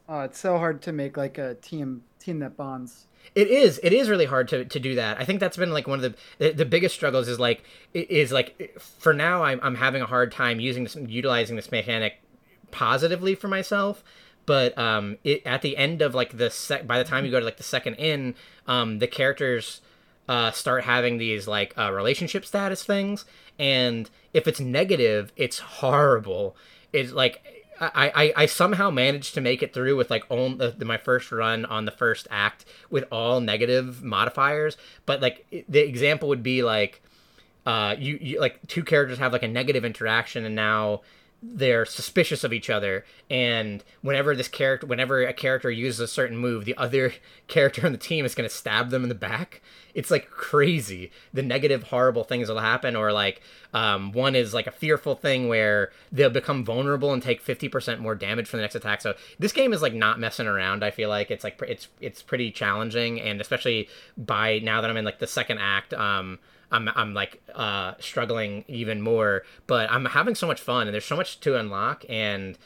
Oh, it's so hard to make like a team team that bonds. It is. It is really hard to, to do that. I think that's been like one of the the biggest struggles. Is like is like for now I'm I'm having a hard time using this utilizing this mechanic positively for myself. But um, it at the end of like the sec by the time you go to like the second in, um, the characters uh start having these like uh, relationship status things, and if it's negative, it's horrible. It's like I, I, I somehow managed to make it through with like on the, the, my first run on the first act with all negative modifiers. But like the example would be like, uh, you, you like two characters have like a negative interaction, and now they're suspicious of each other and whenever this character whenever a character uses a certain move the other character on the team is going to stab them in the back. It's like crazy. The negative horrible things will happen or like um, one is like a fearful thing where they'll become vulnerable and take 50% more damage from the next attack. So this game is like not messing around i feel like. It's like it's it's pretty challenging and especially by now that i'm in like the second act um I'm I'm like uh, struggling even more, but I'm having so much fun and there's so much to unlock and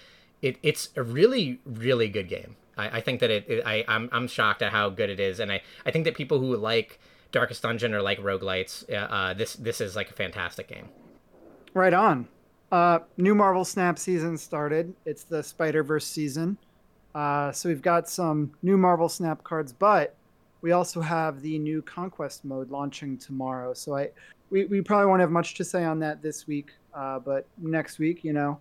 it, it's a really really good game. I, I think that it, it, I I'm I'm shocked at how good it is and I I think that people who like Darkest Dungeon or like roguelites, uh, uh, this this is like a fantastic game. Right on. Uh, new Marvel Snap season started. It's the Spider Verse season. Uh, so we've got some new Marvel Snap cards, but we also have the new conquest mode launching tomorrow. So I, we, we probably won't have much to say on that this week, uh, but next week, you know,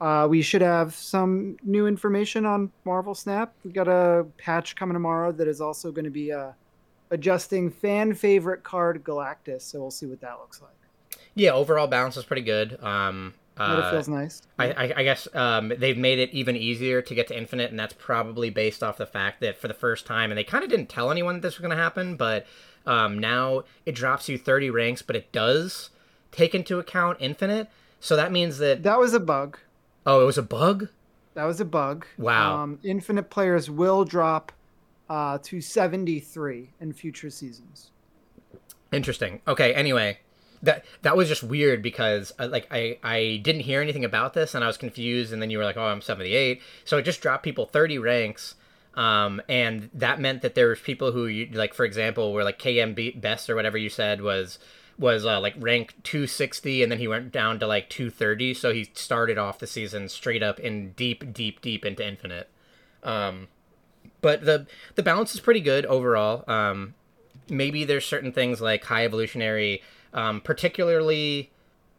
uh, we should have some new information on Marvel Snap. We've got a patch coming tomorrow that is also going to be uh, adjusting fan favorite card Galactus. So we'll see what that looks like. Yeah, overall balance is pretty good. Um, uh, it feels nice. I, I, I guess um, they've made it even easier to get to infinite, and that's probably based off the fact that for the first time, and they kind of didn't tell anyone that this was going to happen, but um, now it drops you 30 ranks, but it does take into account infinite. So that means that that was a bug. Oh, it was a bug. That was a bug. Wow. Um, infinite players will drop uh, to 73 in future seasons. Interesting. Okay. Anyway, that that was just weird because uh, like I I didn't hear anything about this and I was confused and then you were like oh I'm 78 so it just dropped people 30 ranks um, and that meant that there was people who you like for example were like KM best or whatever you said was was uh, like rank 260 and then he went down to like 230 so he started off the season straight up in deep deep deep into infinite. Um, but the the balance is pretty good overall. Um, maybe there's certain things like high evolutionary um, particularly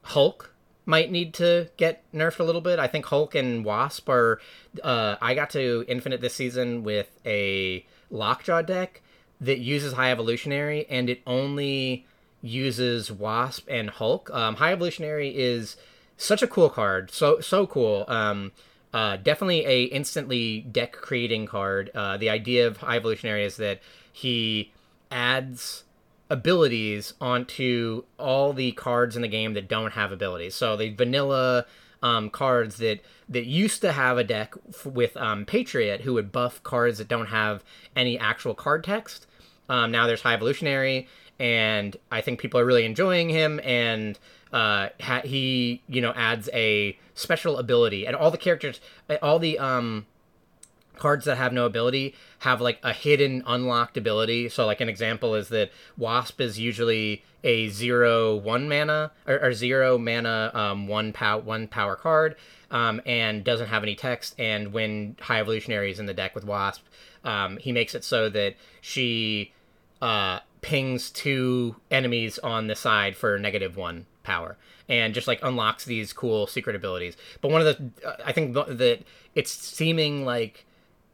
Hulk might need to get nerfed a little bit. I think Hulk and Wasp are. Uh, I got to Infinite this season with a Lockjaw deck that uses High Evolutionary, and it only uses Wasp and Hulk. Um, High Evolutionary is such a cool card, so so cool. Um, uh, definitely a instantly deck creating card. Uh, the idea of High Evolutionary is that he adds abilities onto all the cards in the game that don't have abilities. So the vanilla um, cards that that used to have a deck f- with um, Patriot, who would buff cards that don't have any actual card text. Um, now there's High Evolutionary, and I think people are really enjoying him. And uh, ha- he, you know, adds a special ability, and all the characters, all the um, cards that have no ability have like a hidden unlocked ability. So like an example is that Wasp is usually a zero one mana or, or zero mana um, one pow one power card um, and doesn't have any text. And when High Evolutionary is in the deck with Wasp, um, he makes it so that she uh, pings two enemies on the side for negative one power and just like unlocks these cool secret abilities. But one of the uh, I think that it's seeming like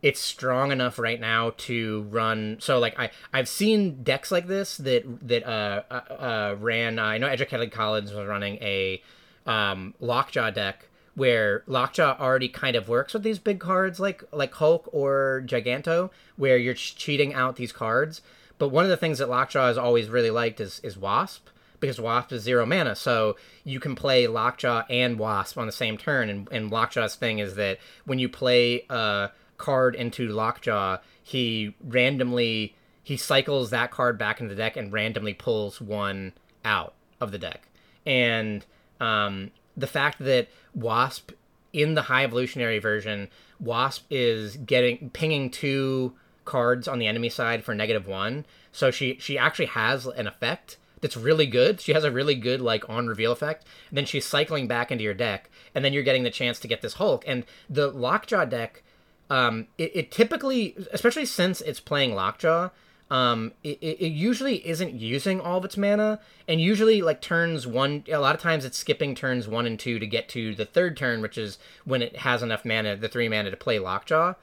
it's strong enough right now to run. So like I I've seen decks like this that that uh, uh, uh ran. Uh, I know Educated Collins was running a um, Lockjaw deck where Lockjaw already kind of works with these big cards like like Hulk or Giganto, where you're cheating out these cards. But one of the things that Lockjaw has always really liked is is Wasp because Wasp is zero mana, so you can play Lockjaw and Wasp on the same turn. And, and Lockjaw's thing is that when you play uh, card into Lockjaw, he randomly he cycles that card back into the deck and randomly pulls one out of the deck. And um, the fact that Wasp in the high evolutionary version, Wasp is getting pinging two cards on the enemy side for negative one. So she she actually has an effect that's really good. She has a really good like on reveal effect. And then she's cycling back into your deck, and then you're getting the chance to get this Hulk. And the Lockjaw deck, um, it, it typically, especially since it's playing Lockjaw, um, it, it usually isn't using all of its mana, and usually like turns one. A lot of times it's skipping turns one and two to get to the third turn, which is when it has enough mana, the three mana to play Lockjaw.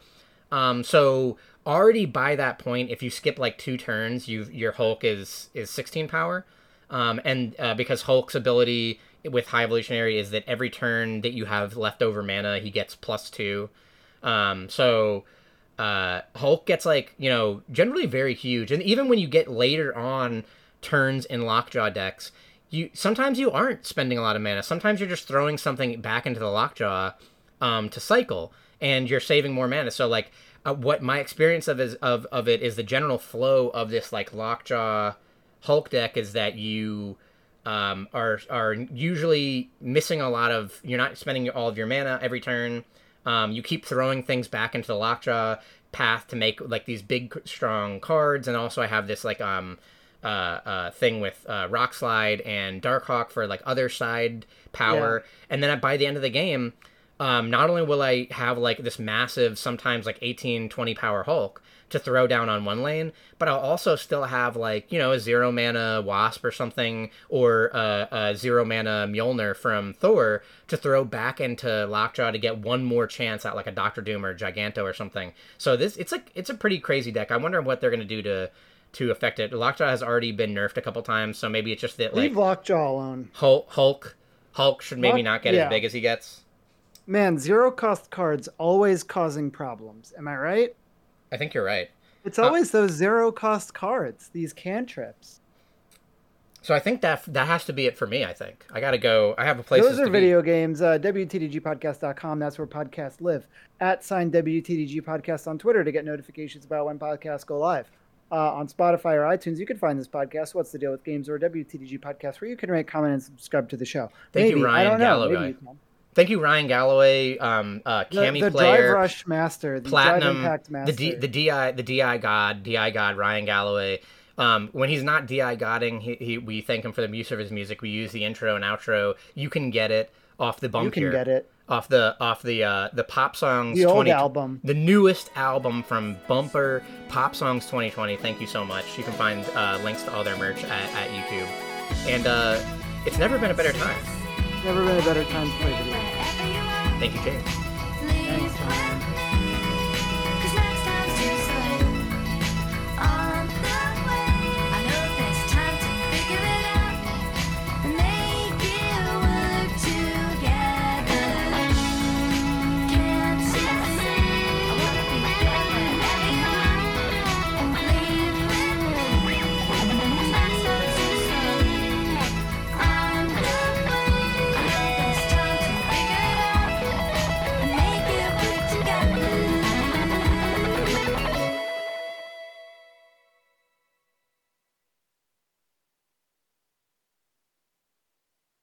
Um, so already by that point, if you skip like two turns, you your Hulk is is 16 power, um, and uh, because Hulk's ability with High Evolutionary is that every turn that you have leftover mana, he gets plus two. Um, so uh, Hulk gets like you know generally very huge, and even when you get later on turns in Lockjaw decks, you sometimes you aren't spending a lot of mana. Sometimes you're just throwing something back into the Lockjaw um, to cycle, and you're saving more mana. So like uh, what my experience of is of of it is the general flow of this like Lockjaw Hulk deck is that you um, are are usually missing a lot of. You're not spending all of your mana every turn. Um, you keep throwing things back into the lockjaw path to make like these big strong cards, and also I have this like um uh, uh thing with uh, rock slide and darkhawk for like other side power, yeah. and then by the end of the game. Um, not only will I have like this massive, sometimes like 18, 20 power Hulk, to throw down on one lane, but I'll also still have like you know a zero mana Wasp or something, or a, a zero mana Mjolnir from Thor to throw back into Lockjaw to get one more chance at like a Doctor Doom or Giganto or something. So this it's like it's a pretty crazy deck. I wonder what they're gonna do to to affect it. Lockjaw has already been nerfed a couple times, so maybe it's just that like leave Lockjaw alone. Hulk Hulk, Hulk should maybe Lock, not get yeah. as big as he gets. Man, zero cost cards always causing problems. Am I right? I think you're right. It's always uh, those zero cost cards, these cantrips. So I think that that has to be it for me. I think I got to go. I have a place. Those are video be. games. Uh, WTDGpodcast.com. That's where podcasts live. At sign WTDG Podcast on Twitter to get notifications about when podcasts go live. Uh, on Spotify or iTunes, you can find this podcast. What's the deal with games or WTDG podcast, where you can rate, comment, and subscribe to the show. Thank Maybe. you, Ryan I don't Galloway. Know. Thank you, Ryan Galloway, um, uh, Cami the, the player, Drive Rush Master, the Platinum, Master. the D, the DI, the DI God, DI God, Ryan Galloway. Um, when he's not DI Godding, he, he, we thank him for the use of his music. We use the intro and outro. You can get it off the bump You can here, get it off the off the uh, the pop songs. The 20, old album, the newest album from Bumper Pop Songs 2020. Thank you so much. You can find uh, links to all their merch at, at YouTube, and uh, it's never been a better time. Never been a better time to play video games. Thank you, James. Thanks,